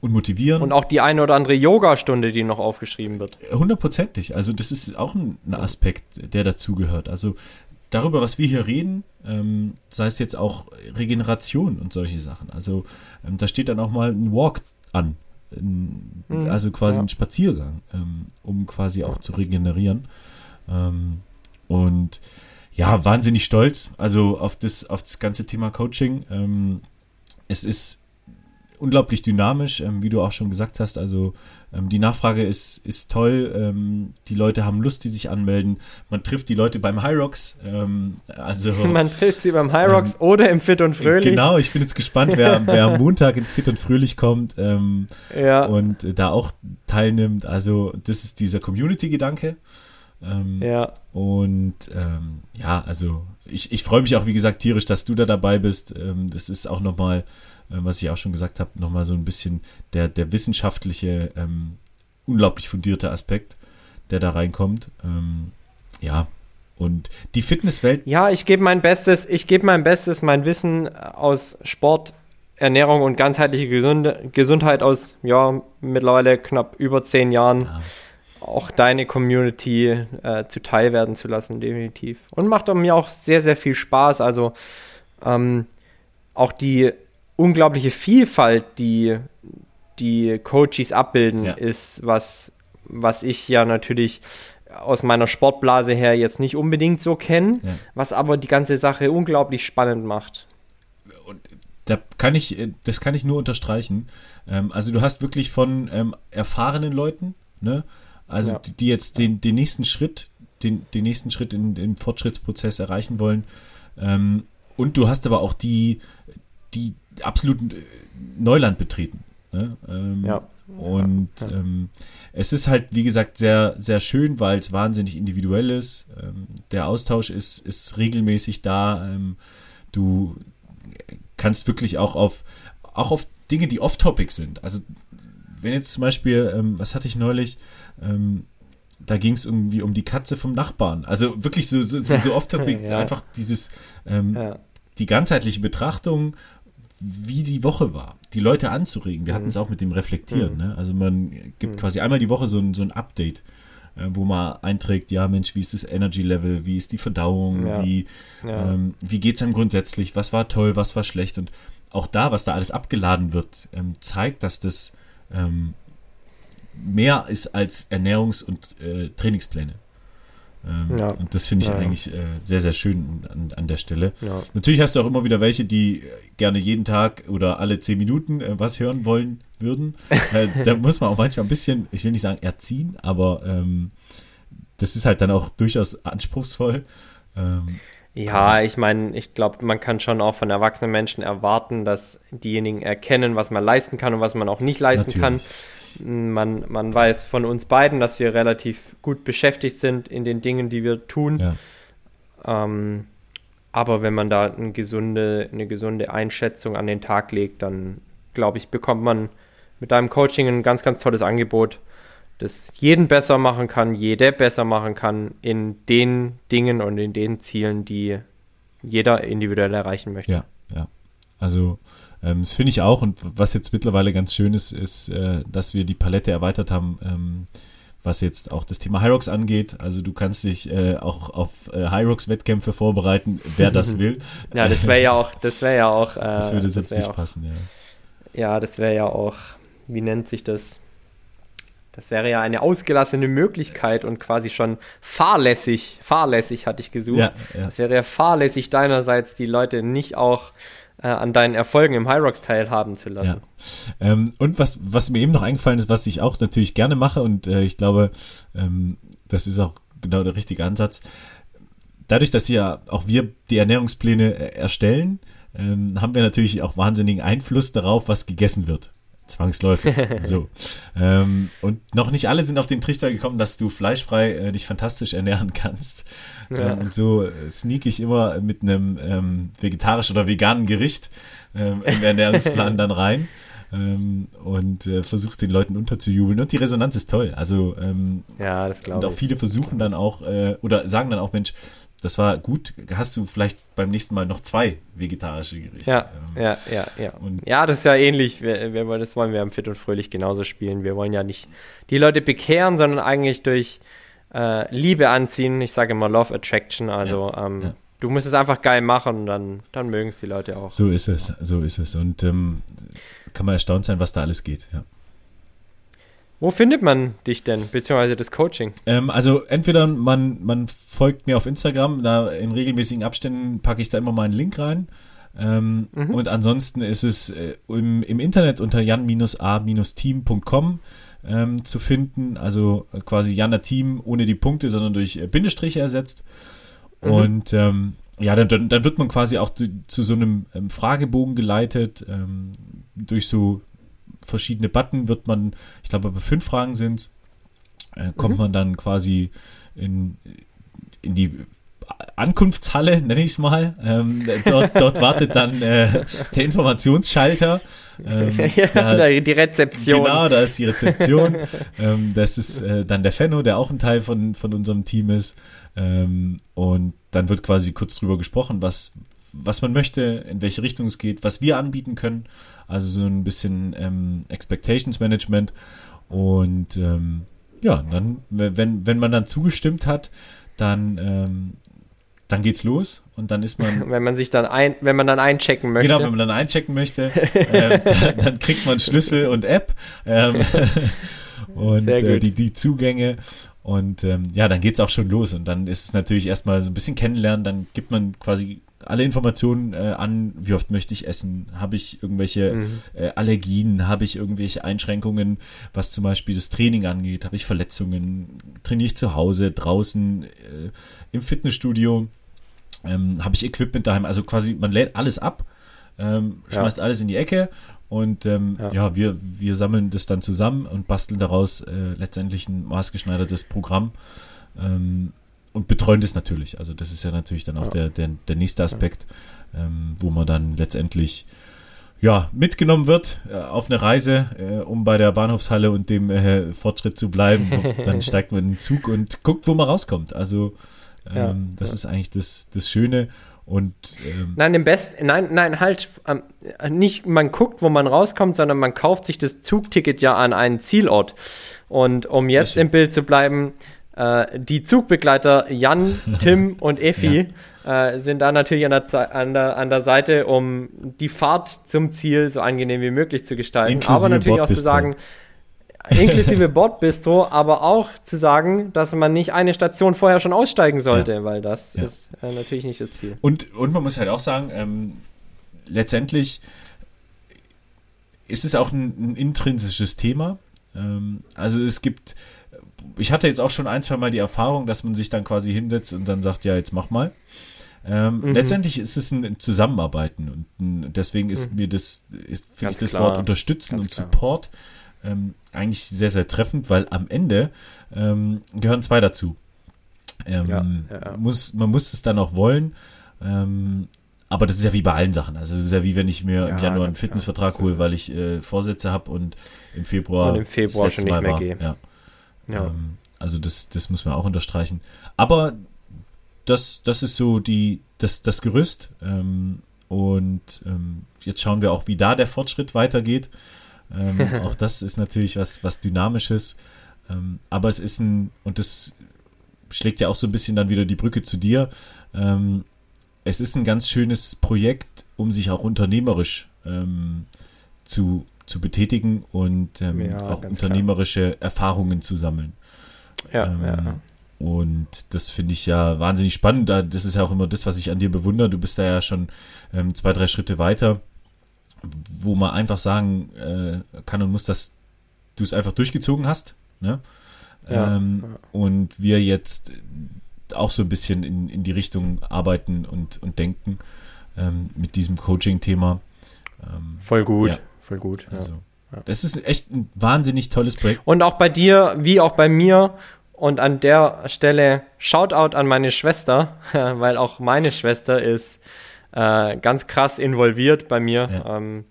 und motivieren. Und auch die eine oder andere Yoga-Stunde, die noch aufgeschrieben wird. Hundertprozentig. Also das ist auch ein, ein Aspekt, der dazugehört. Also darüber, was wir hier reden, ähm, sei es jetzt auch Regeneration und solche Sachen. Also ähm, da steht dann auch mal ein Walk an. Ein, mhm, also quasi ja. ein Spaziergang, ähm, um quasi auch zu regenerieren. Ähm, und ja, wahnsinnig stolz, also auf das, auf das ganze Thema Coaching. Ähm, es ist unglaublich dynamisch, ähm, wie du auch schon gesagt hast. Also ähm, die Nachfrage ist, ist toll. Ähm, die Leute haben Lust, die sich anmelden. Man trifft die Leute beim High Rocks. Ähm, also, Man trifft sie beim High Rocks ähm, oder im Fit und Fröhlich. Genau, ich bin jetzt gespannt, wer, wer am Montag ins Fit und Fröhlich kommt ähm, ja. und da auch teilnimmt. Also das ist dieser Community-Gedanke. ja. Und ja, also ich, ich freue mich auch, wie gesagt, tierisch, dass du da dabei bist. das ist auch nochmal äh, was ich auch schon gesagt habe, nochmal so ein bisschen der, der wissenschaftliche, ähm, unglaublich fundierte Aspekt, der da reinkommt. Ähm, ja, und die Fitnesswelt. Ja, ich gebe mein Bestes, ich gebe mein Bestes, mein Wissen aus Sport, Ernährung und ganzheitliche Gesunde, Gesundheit aus, ja, mittlerweile knapp über zehn Jahren. Ja. Auch deine Community äh, zuteil werden zu lassen, definitiv. Und macht mir auch sehr, sehr viel Spaß. Also ähm, auch die unglaubliche Vielfalt, die die Coaches abbilden, ja. ist was, was ich ja natürlich aus meiner Sportblase her jetzt nicht unbedingt so kenne, ja. was aber die ganze Sache unglaublich spannend macht. Und da kann ich, das kann ich nur unterstreichen. Ähm, also du hast wirklich von ähm, erfahrenen Leuten, ne? Also ja. die, die, jetzt den, den nächsten Schritt, den, den nächsten Schritt in, im Fortschrittsprozess erreichen wollen. Ähm, und du hast aber auch die, die absolut äh, Neuland betreten. Ne? Ähm, ja. Und ja. Ähm, es ist halt, wie gesagt, sehr, sehr schön, weil es wahnsinnig individuell ist. Ähm, der Austausch ist, ist regelmäßig da. Ähm, du kannst wirklich auch auf, auch auf Dinge, die off-topic sind. Also, wenn jetzt zum Beispiel, ähm, was hatte ich neulich? Ähm, da ging es irgendwie um die Katze vom Nachbarn. Also wirklich so, so, so, so off-topic, ja. einfach dieses, die ganzheitliche Betrachtung wie die Woche war, die Leute anzuregen. Wir mhm. hatten es auch mit dem Reflektieren. Mhm. Ne? Also man gibt mhm. quasi einmal die Woche so ein, so ein Update, äh, wo man einträgt, ja Mensch, wie ist das Energy Level, wie ist die Verdauung, ja. wie, ja. ähm, wie geht es einem grundsätzlich, was war toll, was war schlecht. Und auch da, was da alles abgeladen wird, ähm, zeigt, dass das ähm, mehr ist als Ernährungs- und äh, Trainingspläne. Ähm, ja. Und das finde ich ja. eigentlich äh, sehr, sehr schön an, an der Stelle. Ja. Natürlich hast du auch immer wieder welche, die gerne jeden Tag oder alle zehn Minuten äh, was hören wollen würden. äh, da muss man auch manchmal ein bisschen, ich will nicht sagen erziehen, aber ähm, das ist halt dann auch durchaus anspruchsvoll. Ähm, ja, ich meine, ich glaube, man kann schon auch von erwachsenen Menschen erwarten, dass diejenigen erkennen, was man leisten kann und was man auch nicht leisten Natürlich. kann. Man, man weiß von uns beiden, dass wir relativ gut beschäftigt sind in den Dingen, die wir tun. Ja. Ähm, aber wenn man da eine gesunde, eine gesunde Einschätzung an den Tag legt, dann glaube ich, bekommt man mit deinem Coaching ein ganz, ganz tolles Angebot, das jeden besser machen kann, jede besser machen kann in den Dingen und in den Zielen, die jeder individuell erreichen möchte. Ja, ja. Also ähm, das finde ich auch. Und was jetzt mittlerweile ganz schön ist, ist, äh, dass wir die Palette erweitert haben, ähm, was jetzt auch das Thema Hyrox angeht. Also du kannst dich äh, auch auf äh, Hyrox-Wettkämpfe vorbereiten, wer das will. ja, das wäre ja auch, das wäre ja auch. Äh, das würde jetzt nicht passen, ja. Ja, das wäre ja auch, wie nennt sich das? Das wäre ja eine ausgelassene Möglichkeit und quasi schon fahrlässig, fahrlässig hatte ich gesucht. Ja, ja. Das wäre ja fahrlässig deinerseits, die Leute nicht auch äh, an deinen Erfolgen im Rocks teilhaben zu lassen. Ja. Ähm, und was, was mir eben noch eingefallen ist, was ich auch natürlich gerne mache und äh, ich glaube, ähm, das ist auch genau der richtige Ansatz. Dadurch, dass ja auch wir die Ernährungspläne äh, erstellen, ähm, haben wir natürlich auch wahnsinnigen Einfluss darauf, was gegessen wird. Zwangsläufig. so. Ähm, und noch nicht alle sind auf den Trichter gekommen, dass du fleischfrei äh, dich fantastisch ernähren kannst. Ja. Ähm, und so äh, sneak ich immer mit einem ähm, vegetarischen oder veganen Gericht ähm, im Ernährungsplan dann rein. Ähm, und äh, versuchst den Leuten unterzujubeln. Und die Resonanz ist toll. Also ähm, ja, das glaube ich. Und auch viele versuchen dann auch äh, oder sagen dann auch, Mensch, das war gut. Hast du vielleicht beim nächsten Mal noch zwei vegetarische Gerichte? Ja, ähm, ja, ja, ja. Und ja, das ist ja ähnlich. Wir, wir, das wollen wir am Fit und Fröhlich genauso spielen. Wir wollen ja nicht die Leute bekehren, sondern eigentlich durch äh, Liebe anziehen. Ich sage immer Love Attraction. Also ja, ähm, ja. du musst es einfach geil machen und dann, dann mögen es die Leute auch. So ist es, so ist es. Und ähm, kann man erstaunt sein, was da alles geht. Ja. Wo findet man dich denn, beziehungsweise das Coaching? Ähm, also entweder man, man folgt mir auf Instagram, da in regelmäßigen Abständen packe ich da immer mal einen Link rein. Ähm, mhm. Und ansonsten ist es äh, im, im Internet unter jan-a-team.com ähm, zu finden. Also äh, quasi Jana Team ohne die Punkte, sondern durch äh, Bindestriche ersetzt. Mhm. Und ähm, ja, dann, dann, wird man quasi auch zu so einem ähm, Fragebogen geleitet, ähm, durch so verschiedene Button wird man, ich glaube, bei fünf Fragen sind äh, kommt mhm. man dann quasi in, in die Ankunftshalle, nenne ich es mal. Ähm, dort, dort wartet dann äh, der Informationsschalter. Ähm, ja, die Rezeption. Genau, da ist die Rezeption. ähm, das ist äh, dann der Fenno, der auch ein Teil von, von unserem Team ist. Ähm, und dann wird quasi kurz drüber gesprochen, was, was man möchte, in welche Richtung es geht, was wir anbieten können. Also so ein bisschen ähm, Expectations Management. Und ähm, ja, dann, wenn, wenn man dann zugestimmt hat, dann, ähm, dann geht's los und dann ist man. Wenn man sich dann ein, wenn man dann einchecken möchte. Genau, wenn man dann einchecken möchte, äh, dann, dann, kriegt man Schlüssel und App ähm, und äh, die, die Zugänge. Und ähm, ja, dann geht's auch schon los. Und dann ist es natürlich erstmal so ein bisschen kennenlernen, dann gibt man quasi alle Informationen äh, an, wie oft möchte ich essen, habe ich irgendwelche mhm. äh, Allergien, habe ich irgendwelche Einschränkungen, was zum Beispiel das Training angeht, habe ich Verletzungen, trainiere ich zu Hause, draußen, äh, im Fitnessstudio, ähm, habe ich Equipment daheim, also quasi man lädt alles ab, ähm, schmeißt ja. alles in die Ecke und ähm, ja. ja, wir, wir sammeln das dann zusammen und basteln daraus äh, letztendlich ein maßgeschneidertes Programm. Ähm, und betreuen das natürlich. Also das ist ja natürlich dann auch ja. der, der, der nächste Aspekt, ähm, wo man dann letztendlich ja, mitgenommen wird äh, auf eine Reise, äh, um bei der Bahnhofshalle und dem äh, Fortschritt zu bleiben. dann steigt man in den Zug und guckt, wo man rauskommt. Also ähm, ja, das ja. ist eigentlich das, das Schöne. Und, ähm, nein, im besten, nein, nein, halt, ähm, nicht man guckt, wo man rauskommt, sondern man kauft sich das Zugticket ja an einen Zielort. Und um jetzt schön. im Bild zu bleiben, äh, die Zugbegleiter Jan, Tim und Effi ja. äh, sind da natürlich an der, an, der, an der Seite, um die Fahrt zum Ziel so angenehm wie möglich zu gestalten. Inklusive aber natürlich auch zu sagen, inklusive Bordbistro, aber auch zu sagen, dass man nicht eine Station vorher schon aussteigen sollte, ja. weil das ja. ist äh, natürlich nicht das Ziel. Und, und man muss halt auch sagen, ähm, letztendlich ist es auch ein, ein intrinsisches Thema. Ähm, also es gibt ich hatte jetzt auch schon ein, zwei Mal die Erfahrung, dass man sich dann quasi hinsetzt und dann sagt, ja, jetzt mach mal. Ähm, mhm. Letztendlich ist es ein Zusammenarbeiten und deswegen ist mhm. mir das, finde ich das klar. Wort unterstützen Ganz und. Support ähm, eigentlich sehr, sehr treffend, weil am Ende ähm, gehören zwei dazu. Ähm, ja, ja, ja. Muss, man muss es dann auch wollen. Ähm, aber das ist ja wie bei allen Sachen. Also es ist ja wie wenn ich mir im Januar einen Fitnessvertrag hole, weil ich äh, Vorsätze habe und im Februar, und im Februar schon nicht mehr war. Gehe. Ja. Ähm, also das, das muss man auch unterstreichen. Aber das, das ist so die, das, das Gerüst. Ähm, und ähm, jetzt schauen wir auch, wie da der Fortschritt weitergeht. Auch das ist natürlich was, was Dynamisches. Aber es ist ein, und das schlägt ja auch so ein bisschen dann wieder die Brücke zu dir. Es ist ein ganz schönes Projekt, um sich auch unternehmerisch zu zu betätigen und ähm, ja, auch unternehmerische klar. Erfahrungen zu sammeln. Ja, ähm, ja. Und das finde ich ja wahnsinnig spannend. Das ist ja auch immer das, was ich an dir bewundere. Du bist da ja schon ähm, zwei, drei Schritte weiter, wo man einfach sagen äh, kann und muss, dass du es einfach durchgezogen hast. Ne? Ja. Ähm, und wir jetzt auch so ein bisschen in, in die Richtung arbeiten und, und denken ähm, mit diesem Coaching-Thema. Ähm, voll gut, ja. Voll gut. Also, ja. Das ist echt ein wahnsinnig tolles Projekt. Und auch bei dir, wie auch bei mir. Und an der Stelle Shoutout an meine Schwester, weil auch meine Schwester ist äh, ganz krass involviert bei mir. Ja. Ähm,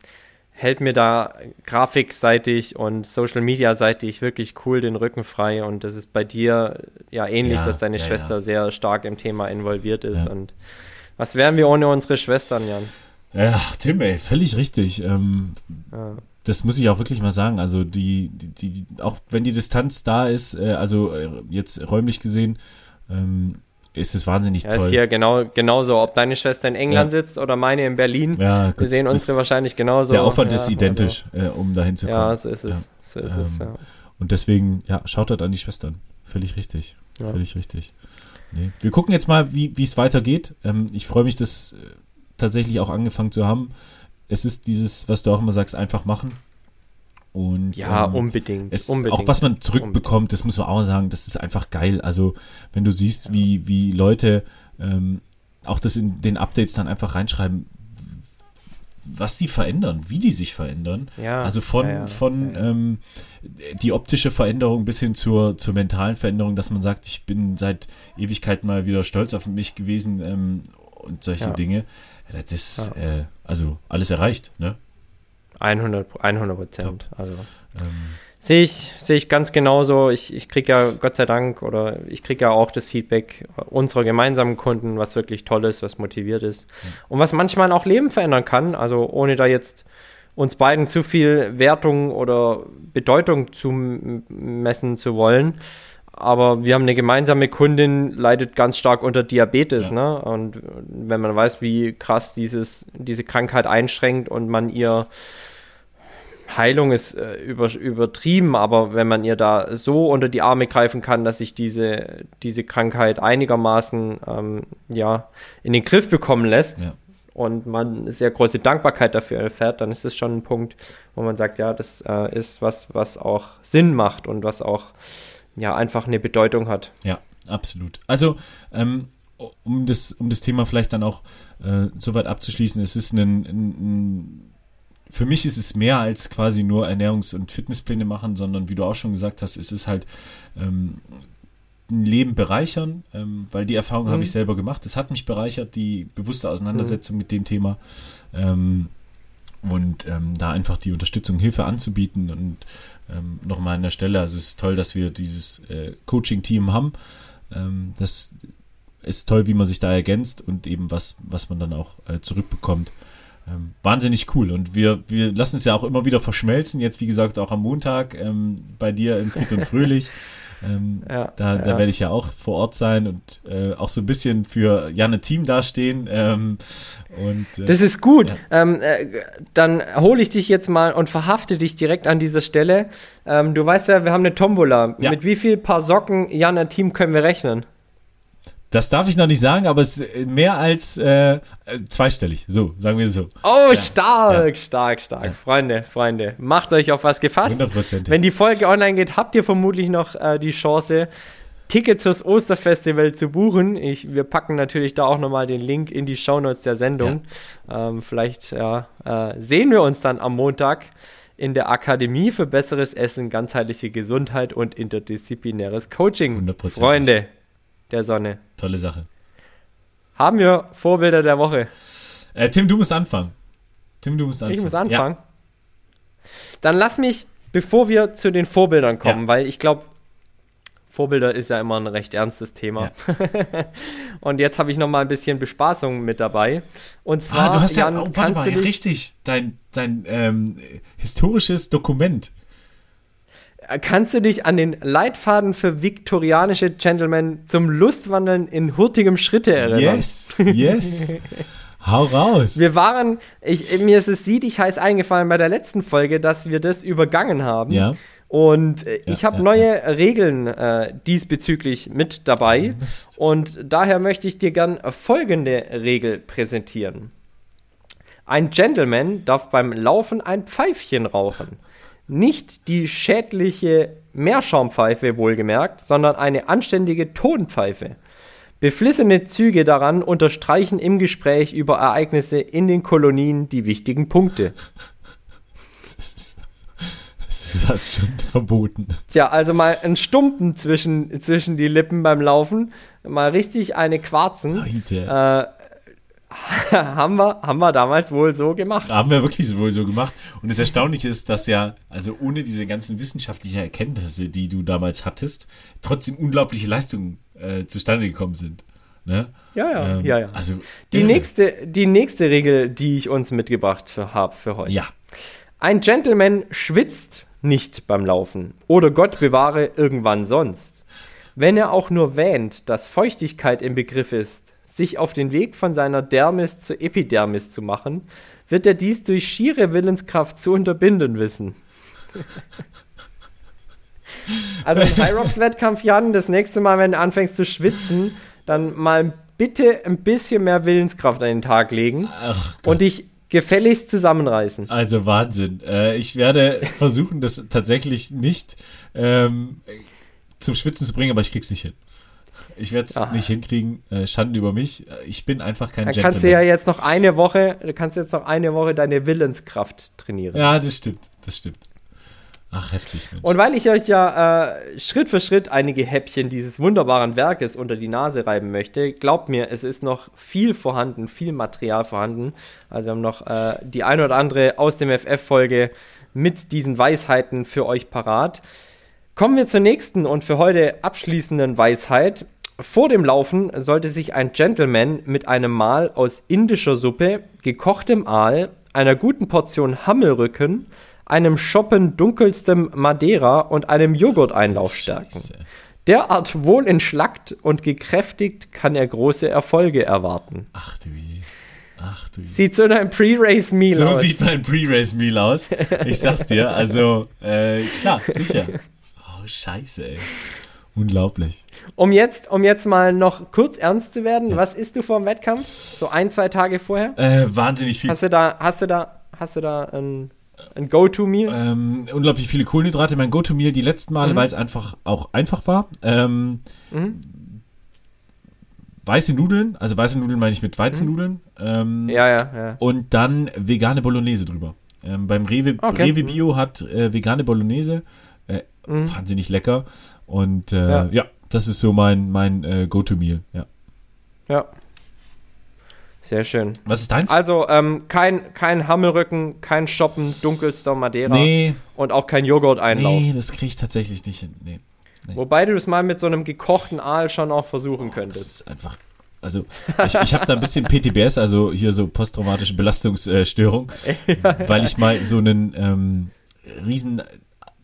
hält mir da grafikseitig und Social Media seitig wirklich cool den Rücken frei und das ist bei dir ja ähnlich, ja, dass deine ja, Schwester sehr stark im Thema involviert ist und was wären wir ohne unsere Schwestern, Jan? Ja, Tim, ey, völlig richtig. Ähm, das muss ich auch wirklich mal sagen. Also die, die, die, auch wenn die Distanz da ist, äh, also äh, jetzt räumlich gesehen, ähm, ist es wahnsinnig ja, toll. Ist hier genau, genauso, ob deine Schwester in England ja. sitzt oder meine in Berlin. Ja, gut, Wir sehen uns wahrscheinlich genauso. Der Aufwand ja, ist identisch, also. äh, um dahin zu kommen. Ja, so ist es. So ist ähm, es ja. Und deswegen, ja, schaut halt an die Schwestern. Völlig richtig. Völlig richtig. Nee. Wir gucken jetzt mal, wie es weitergeht. Ähm, ich freue mich, das äh, tatsächlich auch angefangen zu haben. Es ist dieses, was du auch immer sagst, einfach machen. Und, ja, ähm, unbedingt, es, unbedingt. Auch was man zurückbekommt, das muss man auch sagen, das ist einfach geil. Also, wenn du siehst, ja. wie, wie Leute ähm, auch das in den Updates dann einfach reinschreiben, was die verändern, wie die sich verändern. Ja, also von, ja, ja, von Ähm, die optische Veränderung bis hin zur, zur mentalen Veränderung, dass man sagt, ich bin seit Ewigkeit mal wieder stolz auf mich gewesen ähm, und solche Dinge. Das ist äh, also alles erreicht, ne? 100 Prozent. Also ähm. sehe ich, sehe ich ganz genauso. Ich, ich kriege ja Gott sei Dank oder ich kriege ja auch das Feedback unserer gemeinsamen Kunden, was wirklich toll ist, was motiviert ist ja. und was manchmal auch Leben verändern kann. Also ohne da jetzt uns beiden zu viel Wertung oder Bedeutung zu messen zu wollen aber wir haben eine gemeinsame Kundin, leidet ganz stark unter Diabetes, ja. ne? Und wenn man weiß, wie krass dieses, diese Krankheit einschränkt und man ihr Heilung ist äh, über, übertrieben, aber wenn man ihr da so unter die Arme greifen kann, dass sich diese, diese Krankheit einigermaßen ähm, ja, in den Griff bekommen lässt ja. und man eine sehr große Dankbarkeit dafür erfährt, dann ist das schon ein Punkt, wo man sagt, ja, das äh, ist was, was auch Sinn macht und was auch ja einfach eine Bedeutung hat. Ja, absolut. Also ähm, um das um das Thema vielleicht dann auch äh, soweit abzuschließen, es ist ein, ein, ein für mich ist es mehr als quasi nur Ernährungs- und Fitnesspläne machen, sondern wie du auch schon gesagt hast, ist es halt ähm, ein Leben bereichern, ähm, weil die Erfahrung mhm. habe ich selber gemacht. Es hat mich bereichert, die bewusste Auseinandersetzung mhm. mit dem Thema. Ähm, und ähm, da einfach die Unterstützung, Hilfe anzubieten und ähm, nochmal an der Stelle, also es ist toll, dass wir dieses äh, Coaching-Team haben. Ähm, das ist toll, wie man sich da ergänzt und eben was, was man dann auch äh, zurückbekommt. Ähm, wahnsinnig cool und wir, wir lassen es ja auch immer wieder verschmelzen, jetzt wie gesagt auch am Montag ähm, bei dir in Fit und Fröhlich. Ähm, ja, da, ja. da werde ich ja auch vor Ort sein und äh, auch so ein bisschen für Janne Team dastehen. Ähm, und, äh, das ist gut. Ja. Ähm, äh, dann hole ich dich jetzt mal und verhafte dich direkt an dieser Stelle. Ähm, du weißt ja, wir haben eine Tombola. Mit wie viel Paar Socken Janne Team können wir rechnen? Das darf ich noch nicht sagen, aber es ist mehr als äh, zweistellig. So, sagen wir es so. Oh, ja. stark, ja. stark, stark. Ja. Freunde, Freunde, macht euch auf was gefasst. 100%. Wenn die Folge online geht, habt ihr vermutlich noch äh, die Chance, Tickets fürs Osterfestival zu buchen. Ich, wir packen natürlich da auch nochmal den Link in die Shownotes der Sendung. Ähm, vielleicht ja, äh, sehen wir uns dann am Montag in der Akademie für besseres Essen, ganzheitliche Gesundheit und interdisziplinäres Coaching. 100%. Freunde, der Sonne. Tolle Sache. Haben wir Vorbilder der Woche? Äh, Tim, du musst anfangen. Tim, du musst anfangen. Ich muss anfangen. Ja. Dann lass mich, bevor wir zu den Vorbildern kommen, ja. weil ich glaube, Vorbilder ist ja immer ein recht ernstes Thema. Ja. und jetzt habe ich noch mal ein bisschen Bespaßung mit dabei. Und zwar, ah, du hast Jan, ja, oh, warte mal, richtig, dein, dein ähm, historisches Dokument. Kannst du dich an den Leitfaden für viktorianische Gentlemen zum Lustwandeln in hurtigem Schritte erinnern? Yes, yes. Hau raus. Wir waren, ich, mir ist es siedig heiß eingefallen bei der letzten Folge, dass wir das übergangen haben. Ja. Und äh, ja, ich habe ja, neue. Regeln äh, diesbezüglich mit dabei. Und daher möchte ich dir gern folgende Regel präsentieren. Ein Gentleman darf beim Laufen ein Pfeifchen rauchen. Nicht die schädliche Meerschaumpfeife wohlgemerkt, sondern eine anständige Tonpfeife. Beflissene Züge daran unterstreichen im Gespräch über Ereignisse in den Kolonien die wichtigen Punkte. Das ist, das ist fast schon verboten. Tja, also mal ein Stumpen zwischen, zwischen die Lippen beim Laufen, mal richtig eine Quarzen. Äh, haben wir, haben wir damals wohl so gemacht. Haben wir wirklich wohl so gemacht. Und das Erstaunliche ist, dass ja, also ohne diese ganzen wissenschaftlichen Erkenntnisse, die du damals hattest, trotzdem unglaubliche Leistungen äh, zustande gekommen sind. Ne? Ja, ja, ähm, ja, ja. Also, die, nächste, die nächste Regel, die ich uns mitgebracht habe für heute. Ja. Ein Gentleman schwitzt nicht beim Laufen oder Gott bewahre irgendwann sonst. Wenn er auch nur wähnt, dass Feuchtigkeit im Begriff ist, sich auf den Weg von seiner Dermis zur Epidermis zu machen, wird er dies durch schiere Willenskraft zu unterbinden wissen. also im Hyrox-Wettkampf, Jan, das nächste Mal, wenn du anfängst zu schwitzen, dann mal bitte ein bisschen mehr Willenskraft an den Tag legen und dich gefälligst zusammenreißen. Also Wahnsinn. Äh, ich werde versuchen, das tatsächlich nicht ähm, zum Schwitzen zu bringen, aber ich krieg's nicht hin. Ich werde es ah. nicht hinkriegen. Äh, Schande über mich. Ich bin einfach kein Dann Gentleman. kannst du ja jetzt noch eine Woche, du kannst jetzt noch eine Woche deine Willenskraft trainieren. Ja, das stimmt. Das stimmt. Ach, heftig, Mensch. Und weil ich euch ja äh, Schritt für Schritt einige Häppchen dieses wunderbaren Werkes unter die Nase reiben möchte, glaubt mir, es ist noch viel vorhanden, viel Material vorhanden. Also wir haben noch äh, die ein oder andere aus dem FF-Folge mit diesen Weisheiten für euch parat. Kommen wir zur nächsten und für heute abschließenden Weisheit. Vor dem Laufen sollte sich ein Gentleman mit einem Mahl aus indischer Suppe, gekochtem Aal, einer guten Portion Hammelrücken, einem Schoppen dunkelstem Madeira und einem Joghurteinlauf stärken. Derart wohl entschlackt und gekräftigt kann er große Erfolge erwarten. Ach du je. Ach du je. Sieht so ein Pre-Race-Meal so aus. So sieht mein Pre-Race-Meal aus. Ich sag's dir. Also, äh, klar, sicher. Oh, scheiße, ey. Unglaublich. Um jetzt, um jetzt mal noch kurz ernst zu werden, ja. was isst du vor dem Wettkampf? So ein, zwei Tage vorher? Äh, wahnsinnig viel. Hast du da, hast du da, hast du da ein, ein Go-To-Meal? Ähm, unglaublich viele Kohlenhydrate. Mein Go-To-Meal die letzten Male, mhm. weil es einfach auch einfach war. Ähm, mhm. Weiße Nudeln, also weiße Nudeln meine ich mit Weizennudeln. Mhm. Ähm, ja, ja, ja. Und dann vegane Bolognese drüber. Ähm, beim Rewe, okay. Rewe Bio hat äh, vegane Bolognese. Äh, mhm. Wahnsinnig lecker. Und äh, ja. ja. das ist so mein, mein äh, Go-To-Meal. Ja. ja. Sehr schön. Was ist deins? Also ähm, kein, kein Hammelrücken, kein Shoppen, dunkelster Madeira nee. und auch kein Joghurt-Einlauf. Nee, das kriege ich tatsächlich nicht hin. Nee. nee. Wobei du es mal mit so einem gekochten Aal schon auch versuchen könntest. Das ist einfach also ich, ich habe da ein bisschen PTBS, also hier so posttraumatische Belastungsstörung, ja, weil ich mal so einen ähm, riesen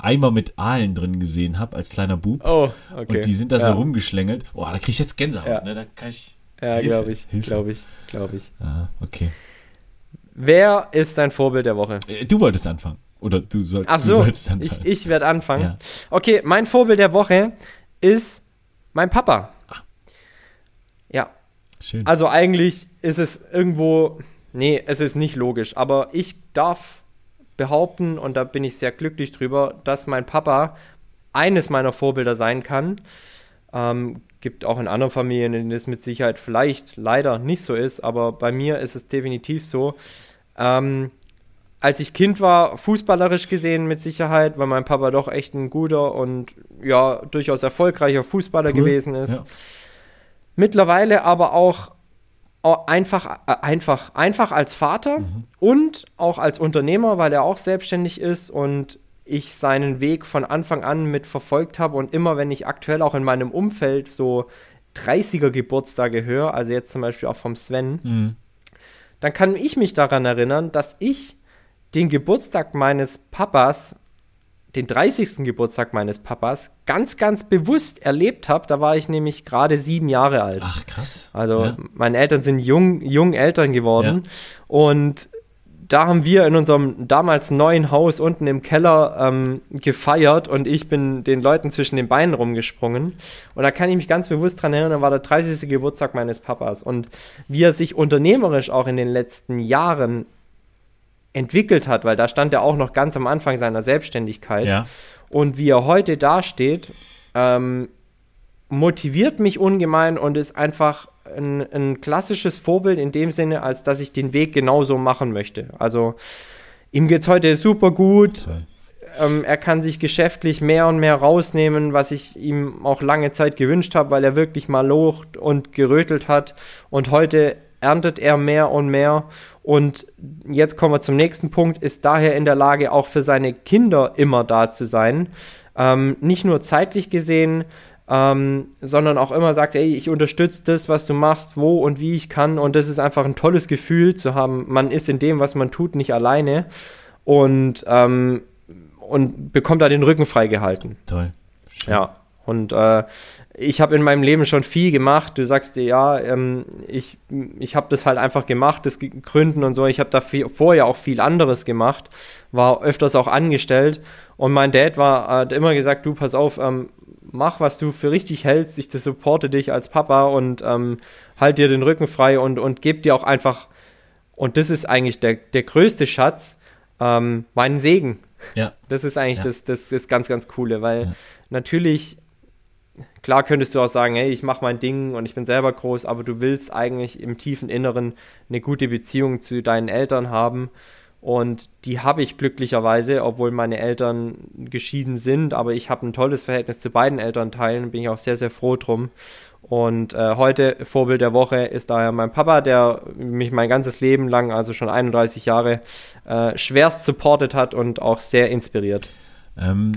Eimer mit Aalen drin gesehen habe als kleiner Bub. Oh, okay. Und die sind da ja. so rumgeschlängelt. Boah, da kriege ich jetzt Gänsehaut, ja. ne? Da kann ich. Ja, glaube ich. Glaube ich. Glaube ich. Ah, okay. Wer ist dein Vorbild der Woche? Äh, du wolltest anfangen. Oder du, soll, Ach so, du solltest anfangen. Ich, ich werde anfangen. Ja. Okay, mein Vorbild der Woche ist mein Papa. Ach. Ja. Schön. Also eigentlich ist es irgendwo. Nee, es ist nicht logisch, aber ich darf behaupten, und da bin ich sehr glücklich drüber, dass mein Papa eines meiner Vorbilder sein kann. Ähm, gibt auch in anderen Familien, in denen es mit Sicherheit vielleicht leider nicht so ist, aber bei mir ist es definitiv so. Ähm, als ich Kind war, fußballerisch gesehen mit Sicherheit, weil mein Papa doch echt ein guter und ja, durchaus erfolgreicher Fußballer cool. gewesen ist. Ja. Mittlerweile aber auch einfach, äh, einfach, einfach als Vater mhm. und auch als Unternehmer, weil er auch selbstständig ist und ich seinen Weg von Anfang an mit verfolgt habe und immer, wenn ich aktuell auch in meinem Umfeld so 30er Geburtstage höre, also jetzt zum Beispiel auch vom Sven, mhm. dann kann ich mich daran erinnern, dass ich den Geburtstag meines Papas den 30. Geburtstag meines Papas ganz, ganz bewusst erlebt habe. Da war ich nämlich gerade sieben Jahre alt. Ach, krass. Also ja. meine Eltern sind jung, jung Eltern geworden. Ja. Und da haben wir in unserem damals neuen Haus unten im Keller ähm, gefeiert und ich bin den Leuten zwischen den Beinen rumgesprungen. Und da kann ich mich ganz bewusst dran erinnern, da war der 30. Geburtstag meines Papas. Und wie er sich unternehmerisch auch in den letzten Jahren entwickelt hat, weil da stand er auch noch ganz am Anfang seiner Selbstständigkeit. Ja. Und wie er heute dasteht, ähm, motiviert mich ungemein und ist einfach ein, ein, klassisches Vorbild in dem Sinne, als dass ich den Weg genauso machen möchte. Also ihm geht es heute super gut. Ähm, er kann sich geschäftlich mehr und mehr rausnehmen, was ich ihm auch lange Zeit gewünscht habe, weil er wirklich mal locht und gerötelt hat. Und heute erntet er mehr und mehr. Und jetzt kommen wir zum nächsten Punkt, ist daher in der Lage, auch für seine Kinder immer da zu sein. Ähm, nicht nur zeitlich gesehen, ähm, sondern auch immer sagt, ey, ich unterstütze das, was du machst, wo und wie ich kann. Und das ist einfach ein tolles Gefühl zu haben. Man ist in dem, was man tut, nicht alleine und, ähm, und bekommt da den Rücken freigehalten. Toll. Schön. Ja. Und äh, ich habe in meinem Leben schon viel gemacht. Du sagst dir, ja, ähm, ich, ich habe das halt einfach gemacht, das Gründen und so. Ich habe da viel, vorher auch viel anderes gemacht, war öfters auch angestellt. Und mein Dad war, hat immer gesagt, du, pass auf, ähm, mach, was du für richtig hältst. Ich supporte dich als Papa und ähm, halt dir den Rücken frei und, und geb dir auch einfach, und das ist eigentlich der, der größte Schatz, ähm, meinen Segen. Ja. Das ist eigentlich ja. das, das, das ganz, ganz Coole, weil ja. natürlich klar könntest du auch sagen, hey, ich mache mein Ding und ich bin selber groß, aber du willst eigentlich im tiefen Inneren eine gute Beziehung zu deinen Eltern haben. Und die habe ich glücklicherweise, obwohl meine Eltern geschieden sind, aber ich habe ein tolles Verhältnis zu beiden Elternteilen, bin ich auch sehr, sehr froh drum. Und äh, heute Vorbild der Woche ist daher mein Papa, der mich mein ganzes Leben lang, also schon 31 Jahre, äh, schwerst supportet hat und auch sehr inspiriert. Ähm,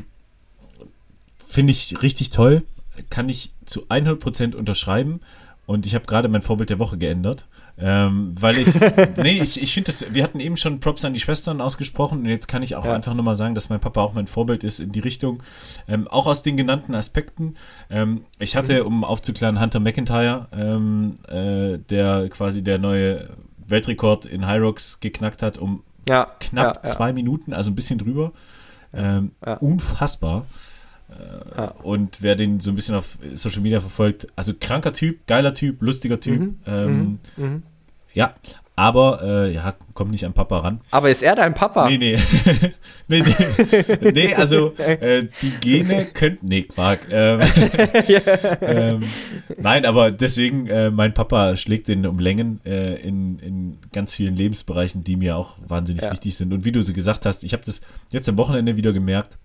Finde ich richtig toll kann ich zu 100% unterschreiben. Und ich habe gerade mein Vorbild der Woche geändert. Ähm, weil ich, nee, ich, ich finde das, wir hatten eben schon Props an die Schwestern ausgesprochen und jetzt kann ich auch ja. einfach nur mal sagen, dass mein Papa auch mein Vorbild ist in die Richtung, ähm, auch aus den genannten Aspekten. Ähm, ich hatte, mhm. um aufzuklären, Hunter McIntyre, ähm, äh, der quasi der neue Weltrekord in High Rocks geknackt hat, um ja, knapp ja, zwei Minuten, also ein bisschen drüber. Ähm, unfassbar. Äh, ja. Und wer den so ein bisschen auf Social Media verfolgt, also kranker Typ, geiler Typ, lustiger Typ. Mhm. Ähm, mhm. mhm. Ja, aber äh, ja, kommt nicht an Papa ran. Aber ist er dein Papa? Nee, nee. nee, nee. nee, also äh, die Gene könnten. Nee, Quark. Ähm, ähm, nein, aber deswegen, äh, mein Papa schlägt den um Längen äh, in, in ganz vielen Lebensbereichen, die mir auch wahnsinnig ja. wichtig sind. Und wie du so gesagt hast, ich habe das jetzt am Wochenende wieder gemerkt.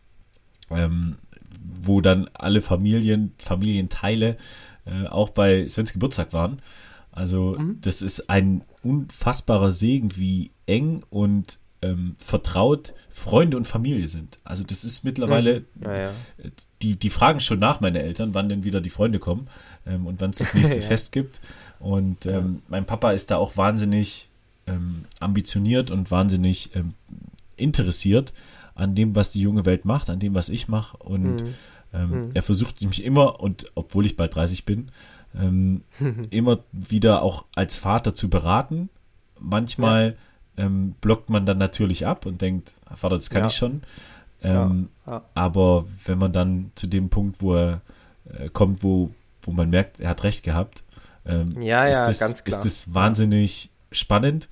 Ähm, wo dann alle Familien, Familienteile äh, auch bei Svens Geburtstag waren. Also mhm. das ist ein unfassbarer Segen, wie eng und ähm, vertraut Freunde und Familie sind. Also das ist mittlerweile, mhm. ja, ja. Die, die fragen schon nach, meine Eltern, wann denn wieder die Freunde kommen ähm, und wann es das nächste ja. Fest gibt. Und ähm, mein Papa ist da auch wahnsinnig ähm, ambitioniert und wahnsinnig ähm, interessiert an dem, was die junge Welt macht, an dem, was ich mache. Und mhm. Ähm, mhm. er versucht mich immer, und obwohl ich bald 30 bin, ähm, immer wieder auch als Vater zu beraten. Manchmal ja. ähm, blockt man dann natürlich ab und denkt, Vater, das kann ja. ich schon. Ähm, ja. Aber wenn man dann zu dem Punkt, wo er äh, kommt, wo, wo man merkt, er hat recht gehabt, ähm, ist, das, ist das wahnsinnig spannend.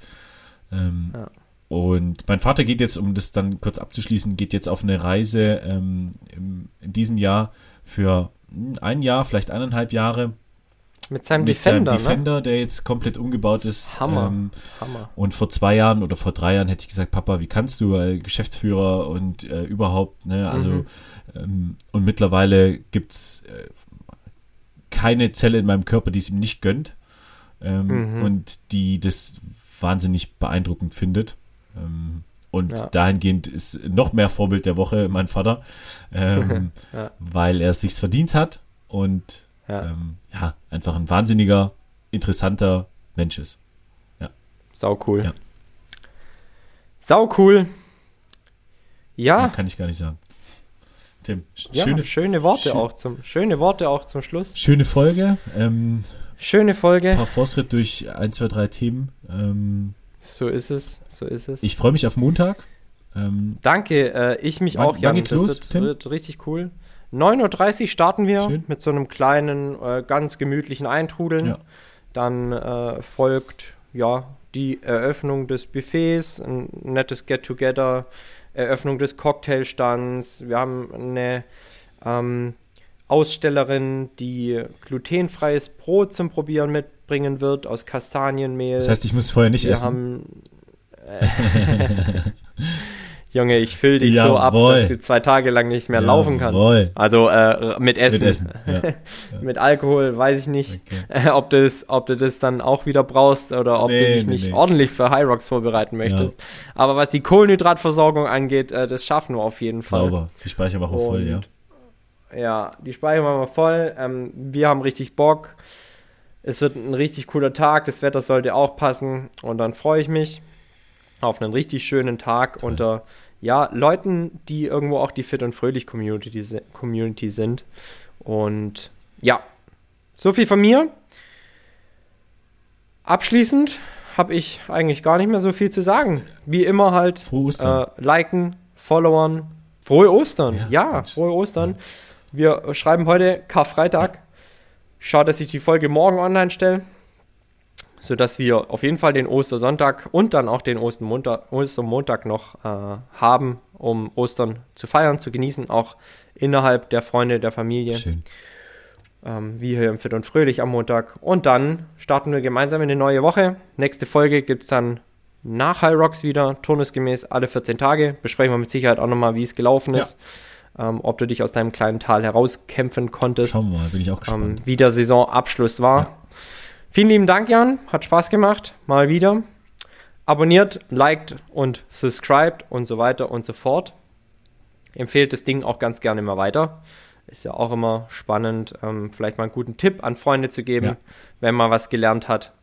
Ähm, ja. Und mein Vater geht jetzt, um das dann kurz abzuschließen, geht jetzt auf eine Reise ähm, im, in diesem Jahr für ein Jahr, vielleicht eineinhalb Jahre. Mit seinem mit Defender, seinem Defender, ne? der jetzt komplett umgebaut ist. Hammer, ähm, Hammer. Und vor zwei Jahren oder vor drei Jahren hätte ich gesagt, Papa, wie kannst du, äh, Geschäftsführer und äh, überhaupt, ne? Also, mhm. ähm, und mittlerweile gibt es äh, keine Zelle in meinem Körper, die es ihm nicht gönnt. Ähm, mhm. Und die das wahnsinnig beeindruckend findet. Ähm, und ja. dahingehend ist noch mehr Vorbild der Woche mein Vater, ähm, ja. weil er es sich verdient hat und ja. Ähm, ja. einfach ein wahnsinniger, interessanter Mensch ist. Ja. Sau cool. Ja. Sau cool. Ja. kann ich gar nicht sagen. Tim, schöne, schöne Worte schön, auch zum schöne Worte auch zum Schluss. Schöne Folge. Ähm, schöne Folge. Ein paar Fortschritt durch ein, zwei, drei Themen. So ist es, so ist es. Ich freue mich auf Montag. Ähm, Danke, äh, ich mich wann, auch, Jan. Wann geht's das los, wird, wird, richtig cool. 9.30 Uhr starten wir Schön. mit so einem kleinen, äh, ganz gemütlichen Eintrudeln. Ja. Dann äh, folgt ja, die Eröffnung des Buffets, ein nettes Get-Together, Eröffnung des Cocktailstands. Wir haben eine ähm, Ausstellerin, die glutenfreies Brot zum Probieren mitbringen wird aus Kastanienmehl. Das heißt, ich muss vorher nicht Wir essen. Haben, äh, Junge, ich fülle dich Jawohl. so ab, dass du zwei Tage lang nicht mehr Jawohl. laufen kannst. Also äh, mit Essen. Mit, Essen. Ja. mit Alkohol weiß ich nicht, okay. ob, das, ob du das dann auch wieder brauchst oder ob nee, du dich nee, nicht nee. ordentlich für High Rocks vorbereiten möchtest. Ja. Aber was die Kohlenhydratversorgung angeht, äh, das schaffen wir auf jeden Fall. Sauber, die auch voll, ja. Ja, die speichern wir mal voll. Ähm, wir haben richtig Bock. Es wird ein richtig cooler Tag. Das Wetter sollte auch passen. Und dann freue ich mich auf einen richtig schönen Tag Toll. unter ja, Leuten, die irgendwo auch die Fit und Fröhlich Community, Community sind. Und ja, so viel von mir. Abschließend habe ich eigentlich gar nicht mehr so viel zu sagen. Wie immer halt äh, liken, followern. Frohe Ostern. Ja, ja frohe Ostern. Wir schreiben heute Karfreitag. Schau, dass ich die Folge morgen online stelle sodass wir auf jeden Fall den Ostersonntag und dann auch den Ostermontag, Ostermontag noch äh, haben, um Ostern zu feiern, zu genießen, auch innerhalb der Freunde, der Familie. Schön. Ähm, wie hier im Fit und Fröhlich am Montag. Und dann starten wir gemeinsam in eine neue Woche. Nächste Folge gibt es dann nach High Rocks wieder, turnusgemäß alle 14 Tage. Besprechen wir mit Sicherheit auch nochmal, wie es gelaufen ist. Ja. Ähm, ob du dich aus deinem kleinen Tal herauskämpfen konntest. Schauen wir mal, bin ich auch gespannt. Ähm, wie der Saisonabschluss war. Ja. Vielen lieben Dank, Jan. Hat Spaß gemacht. Mal wieder. Abonniert, liked und subscribed und so weiter und so fort. Empfehlt das Ding auch ganz gerne immer weiter. Ist ja auch immer spannend, ähm, vielleicht mal einen guten Tipp an Freunde zu geben, ja. wenn man was gelernt hat.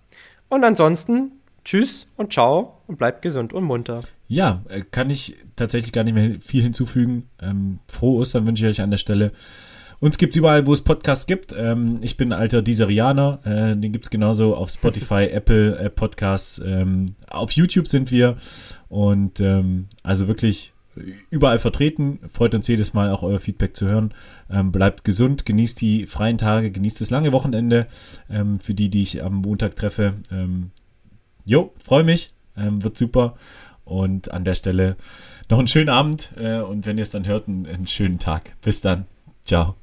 Und ansonsten, tschüss und ciao und bleibt gesund und munter. Ja, äh, kann ich tatsächlich gar nicht mehr viel hinzufügen. Ähm, frohe Ostern wünsche ich euch an der Stelle. Uns gibt's überall, wo es Podcasts gibt. Ähm, ich bin alter Deezerianer. Äh, den gibt's genauso auf Spotify, Apple äh, Podcasts. Ähm, auf YouTube sind wir. Und ähm, also wirklich überall vertreten. Freut uns jedes Mal auch euer Feedback zu hören. Ähm, bleibt gesund, genießt die freien Tage, genießt das lange Wochenende. Ähm, für die, die ich am Montag treffe. Ähm, jo, freue mich. Ähm, wird super. Und an der Stelle noch einen schönen Abend. Äh, und wenn ihr es dann hört, einen, einen schönen Tag. Bis dann. Ciao.